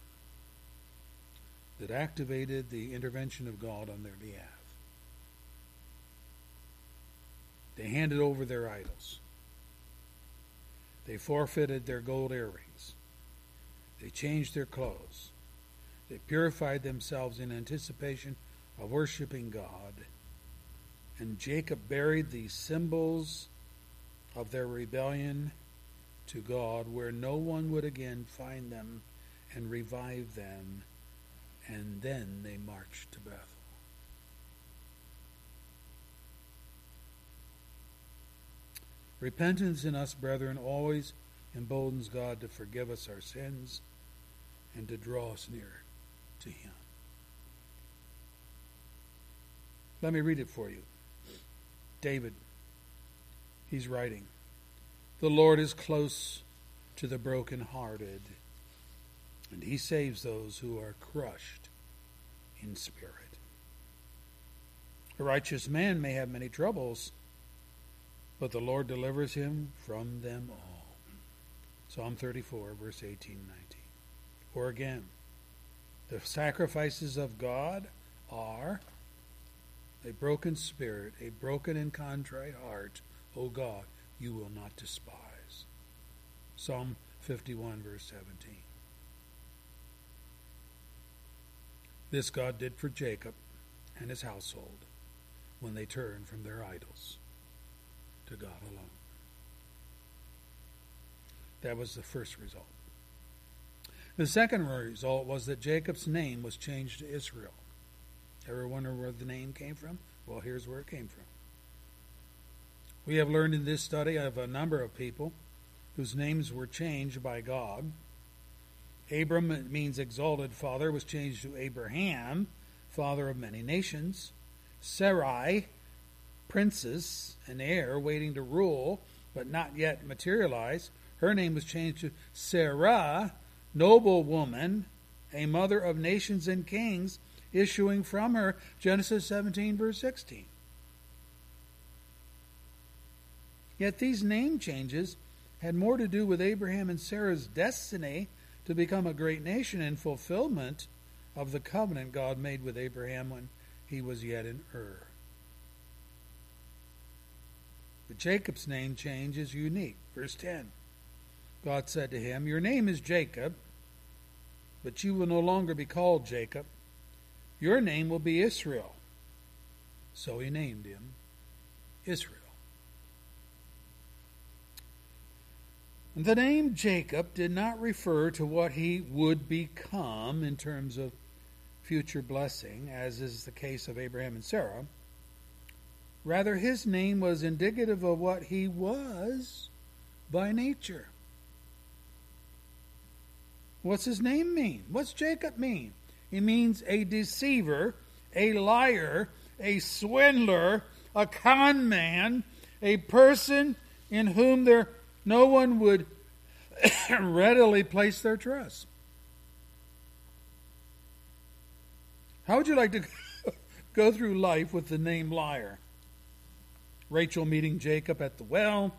Speaker 5: that activated the intervention of God on their behalf. They handed over their idols. They forfeited their gold earrings. They changed their clothes. They purified themselves in anticipation of worshiping God. And Jacob buried the symbols of their rebellion to God where no one would again find them and revive them. And then they marched to Bethel. Repentance in us, brethren, always emboldens God to forgive us our sins and to draw us near to Him. Let me read it for you. David, he's writing, The Lord is close to the brokenhearted, and He saves those who are crushed in spirit. A righteous man may have many troubles but the Lord delivers him from them all. Psalm 34, verse 18 19. Or again, the sacrifices of God are a broken spirit, a broken and contrite heart, O God, you will not despise. Psalm 51, verse 17. This God did for Jacob and his household when they turned from their idols to God alone. That was the first result. The second result was that Jacob's name was changed to Israel. Ever wonder where the name came from? Well, here's where it came from. We have learned in this study of a number of people whose names were changed by God. Abram means exalted father was changed to Abraham, father of many nations. Sarai princess, an heir waiting to rule, but not yet materialized. Her name was changed to Sarah, noble woman, a mother of nations and kings, issuing from her. Genesis 17, verse 16. Yet these name changes had more to do with Abraham and Sarah's destiny to become a great nation in fulfillment of the covenant God made with Abraham when he was yet in Ur. But Jacob's name change is unique. Verse 10 God said to him, Your name is Jacob, but you will no longer be called Jacob. Your name will be Israel. So he named him Israel. The name Jacob did not refer to what he would become in terms of future blessing, as is the case of Abraham and Sarah. Rather, his name was indicative of what he was by nature. What's his name mean? What's Jacob mean? He means a deceiver, a liar, a swindler, a con man, a person in whom there no one would readily place their trust. How would you like to go through life with the name liar? Rachel meeting Jacob at the well,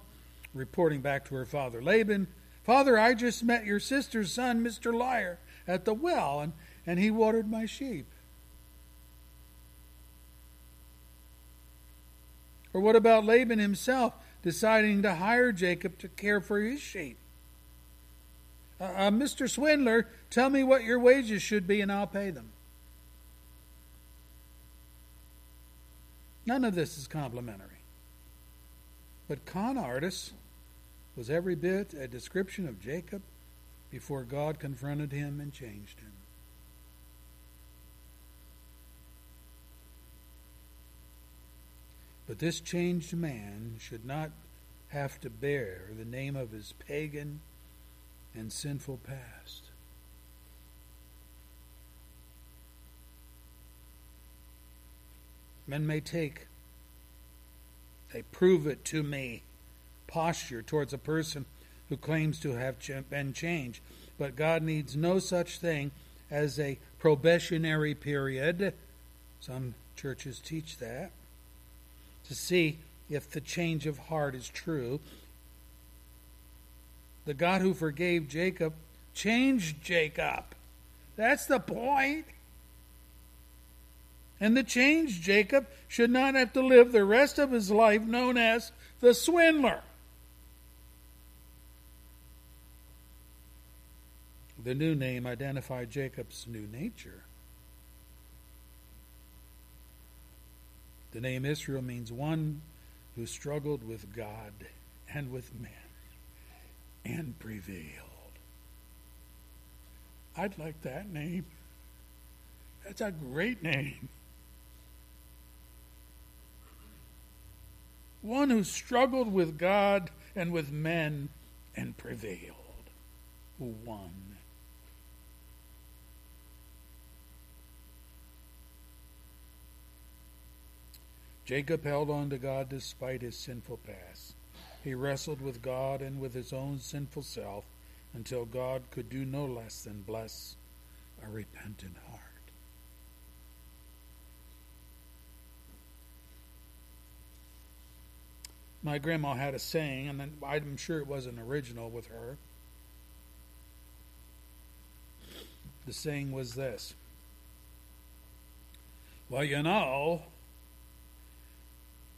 Speaker 5: reporting back to her father Laban, Father, I just met your sister's son, Mr. Liar, at the well, and, and he watered my sheep. Or what about Laban himself deciding to hire Jacob to care for his sheep? Uh, uh, Mr. Swindler, tell me what your wages should be and I'll pay them. None of this is complimentary. But con artist was every bit a description of Jacob before God confronted him and changed him. But this changed man should not have to bear the name of his pagan and sinful past. Men may take a prove it to me posture towards a person who claims to have been changed, but God needs no such thing as a probationary period. Some churches teach that. To see if the change of heart is true. The God who forgave Jacob changed Jacob. That's the point. And the changed Jacob should not have to live the rest of his life known as the swindler. The new name identified Jacob's new nature. The name Israel means one who struggled with God and with men and prevailed. I'd like that name. That's a great name. One who struggled with God and with men and prevailed, who won. Jacob held on to God despite his sinful past. He wrestled with God and with his own sinful self until God could do no less than bless a repentant heart. My grandma had a saying, and I'm sure it wasn't original with her. The saying was this Well, you know,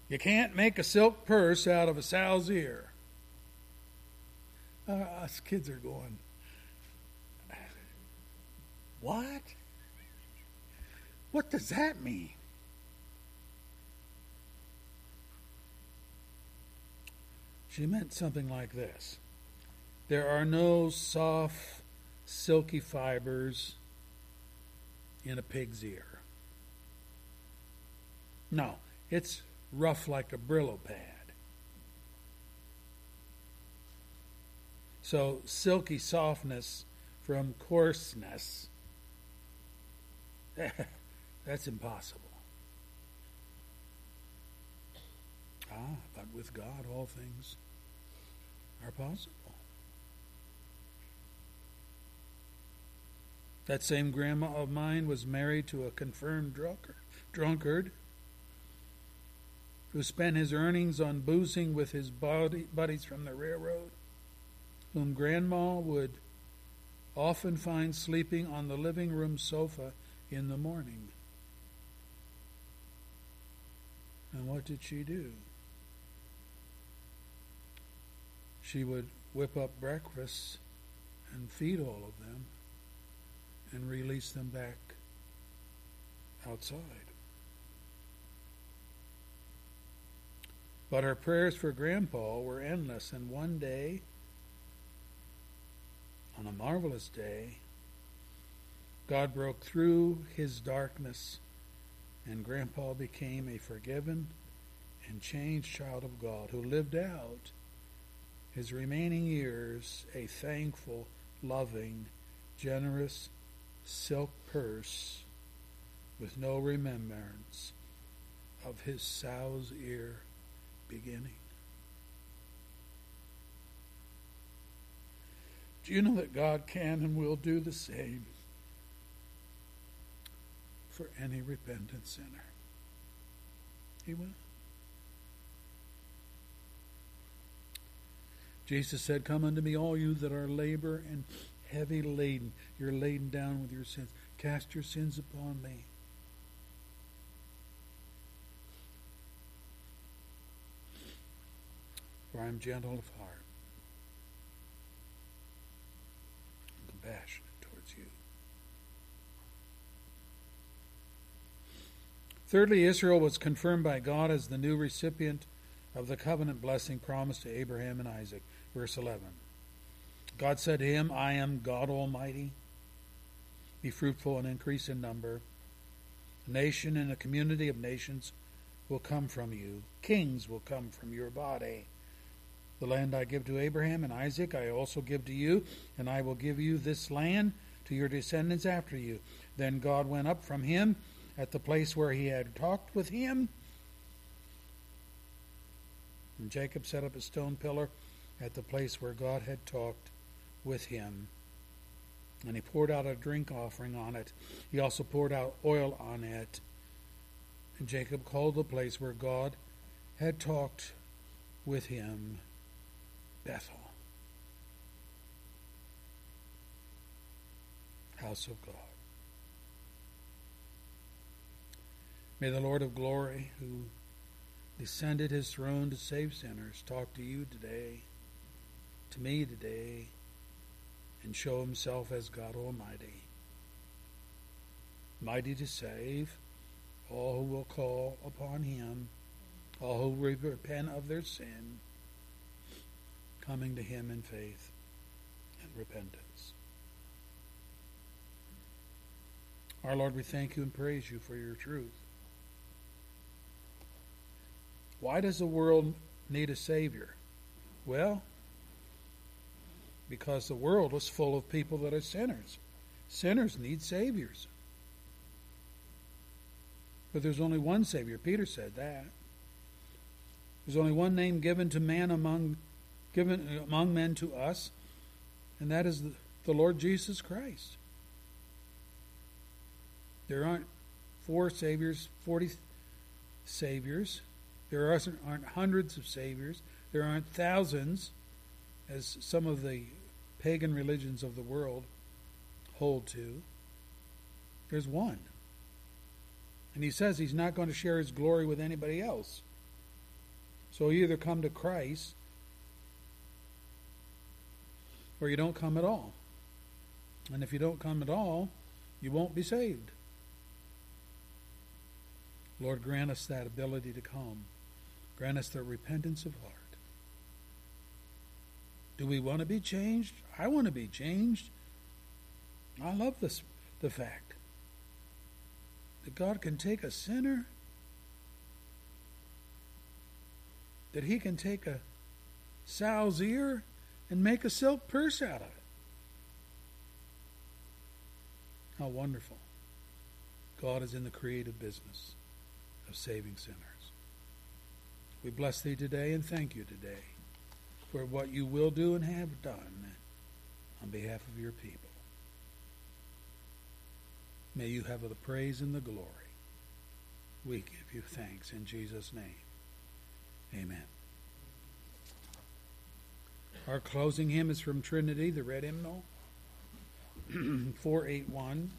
Speaker 5: you can't make a silk purse out of a sow's ear. Uh, us kids are going, What? What does that mean? She meant something like this There are no soft, silky fibers in a pig's ear. No, it's rough like a Brillo pad. So, silky softness from coarseness, that's impossible. Ah, but with God, all things are possible. That same grandma of mine was married to a confirmed drunkard, drunkard who spent his earnings on boozing with his buddies from the railroad, whom Grandma would often find sleeping on the living room sofa in the morning. And what did she do? She would whip up breakfast and feed all of them and release them back outside. But her prayers for Grandpa were endless, and one day, on a marvelous day, God broke through his darkness, and Grandpa became a forgiven and changed child of God who lived out his remaining years a thankful, loving, generous silk purse with no remembrance of his sow's ear beginning. Do you know that God can and will do the same for any repentant sinner? He will. Jesus said, Come unto me, all you that are labor and heavy laden. You're laden down with your sins. Cast your sins upon me. For I am gentle of heart and compassionate towards you. Thirdly, Israel was confirmed by God as the new recipient of the covenant blessing promised to Abraham and Isaac. Verse 11. God said to him, I am God Almighty. Be fruitful and increase in number. A nation and a community of nations will come from you. Kings will come from your body. The land I give to Abraham and Isaac I also give to you, and I will give you this land to your descendants after you. Then God went up from him at the place where he had talked with him. And Jacob set up a stone pillar at the place where God had talked with him. And he poured out a drink offering on it. He also poured out oil on it. And Jacob called the place where God had talked with him Bethel. House of God. May the Lord of glory, who descended his throne to save sinners, talk to you today, to me today, and show himself as God Almighty, mighty to save all who will call upon him, all who repent of their sin, coming to him in faith and repentance. Our Lord, we thank you and praise you for your truth. Why does the world need a Savior? Well, because the world is full of people that are sinners. Sinners need Saviors. But there's only one Savior. Peter said that. There's only one name given to man among given among men to us, and that is the, Lord Jesus Christ. There aren't four saviors, forty saviors. There aren't hundreds of saviors. There aren't thousands, as some of the pagan religions of the world hold to. There's one. And he says he's not going to share his glory with anybody else. So either come to Christ or you don't come at all. And if you don't come at all, you won't be saved. Lord, grant us that ability to come. Grant us the repentance of heart. Do we want to be changed? I want to be changed. I love this the fact that God can take a sinner, that he can take a sow's ear and make a silk purse out of it. How wonderful. God is in the creative business of saving sinners. We bless thee today and thank you today for what you will do and have done on behalf of your people. May you have the praise and the glory. We give you thanks in Jesus' name. Amen. Our closing hymn is from Trinity, the red hymnal, 481.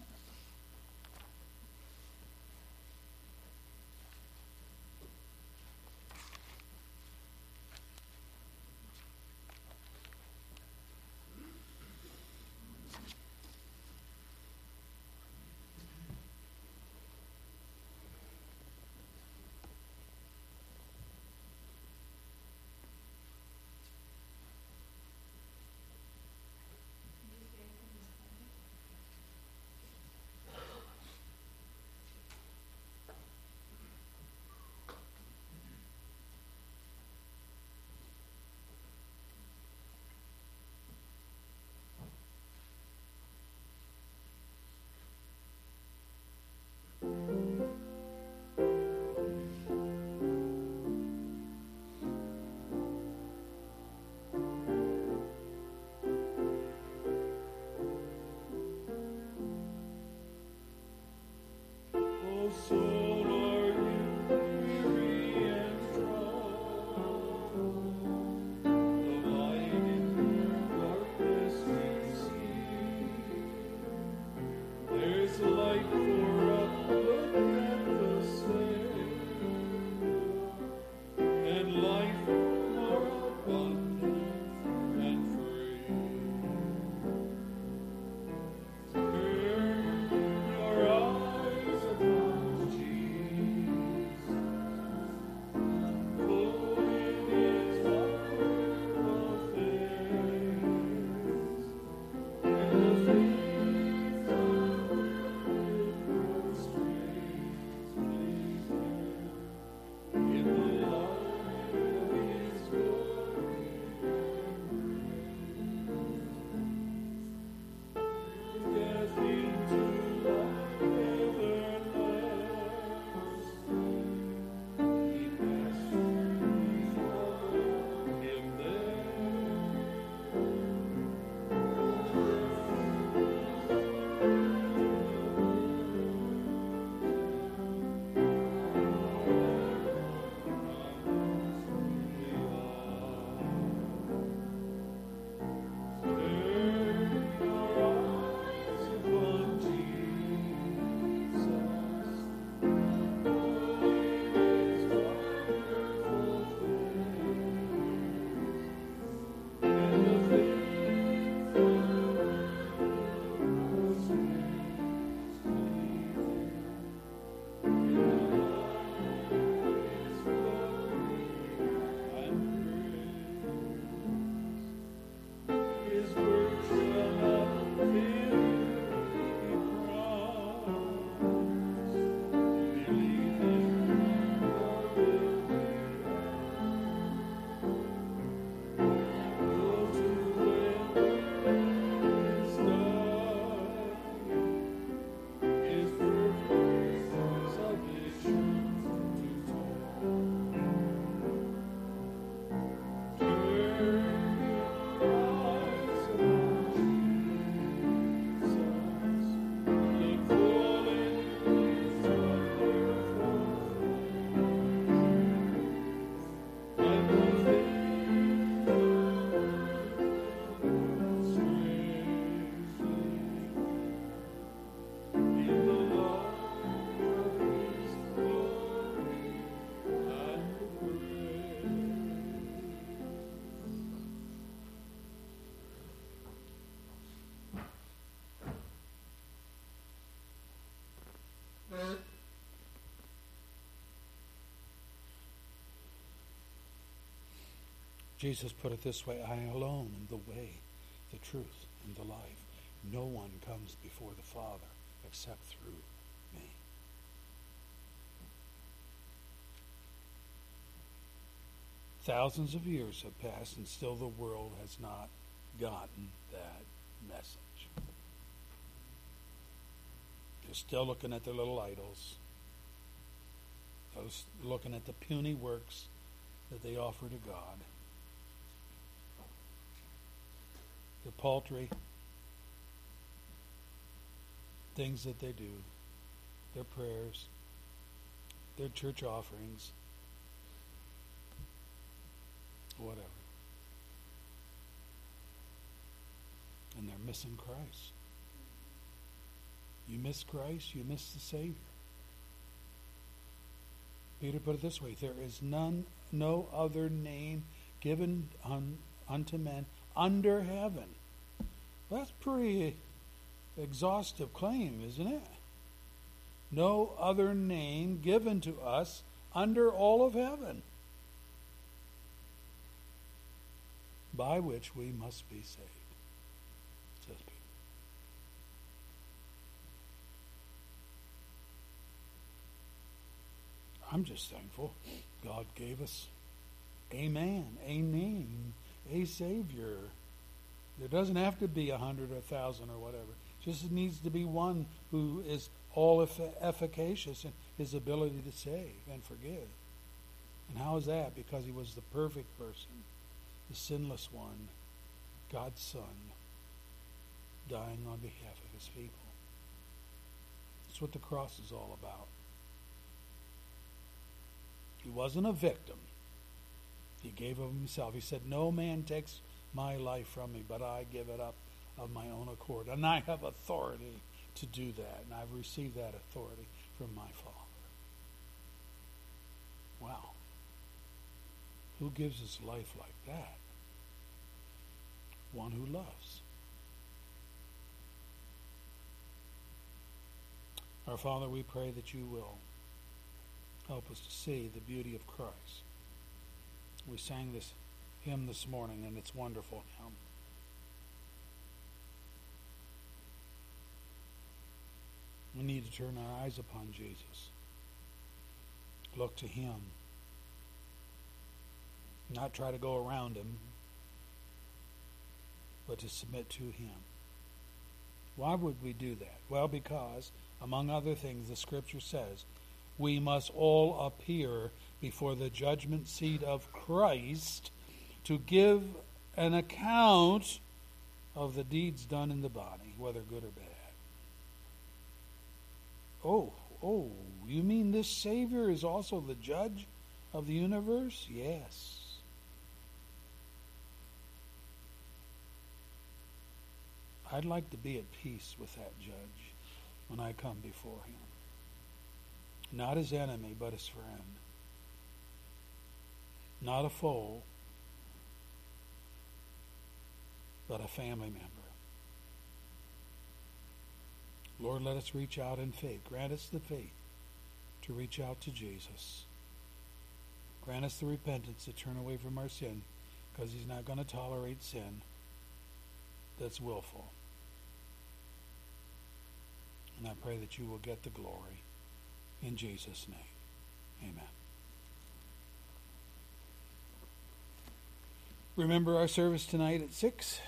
Speaker 5: Jesus put it this way I alone am the way, the truth, and the life. No one comes before the Father except through me. Thousands of years have passed, and still the world has not gotten that message. They're still looking at their little idols, those looking at the puny works that they offer to God. The paltry things that they do, their prayers, their church offerings, whatever. And they're missing Christ. You miss Christ, you miss the Savior. Peter put it this way there is none, no other name given un, unto men under heaven. That's pretty exhaustive claim, isn't it? No other name given to us under all of heaven by which we must be saved. I'm just thankful God gave us a man, a name, a Savior. There doesn't have to be a hundred or a thousand or whatever. Just needs to be one who is all efficacious in his ability to save and forgive. And how is that? Because he was the perfect person, the sinless one, God's Son, dying on behalf of his people. That's what the cross is all about. He wasn't a victim. He gave of himself. He said, No man takes my life from me, but I give it up of my own accord. And I have authority to do that. And I've received that authority from my Father. Wow. Who gives his life like that? One who loves. Our Father, we pray that you will help us to see the beauty of Christ. We sang this hymn this morning, and it's wonderful hymn. We need to turn our eyes upon Jesus. Look to Him. Not try to go around Him, but to submit to Him. Why would we do that? Well, because, among other things, the Scripture says we must all appear before the judgment seat of Christ to give an account of the deeds done in the body, whether good or bad. Oh, oh, you mean this Savior is also the judge of the universe? Yes. I'd like to be at peace with that judge when I come before him. Not his enemy, but his friend. Not a foe, but a family member. Lord, let us reach out in faith. Grant us the faith to reach out to Jesus. Grant us the repentance to turn away from our sin because he's not going to tolerate sin that's willful. And I pray that you will get the glory. In Jesus' name, amen. Remember our service tonight at 6?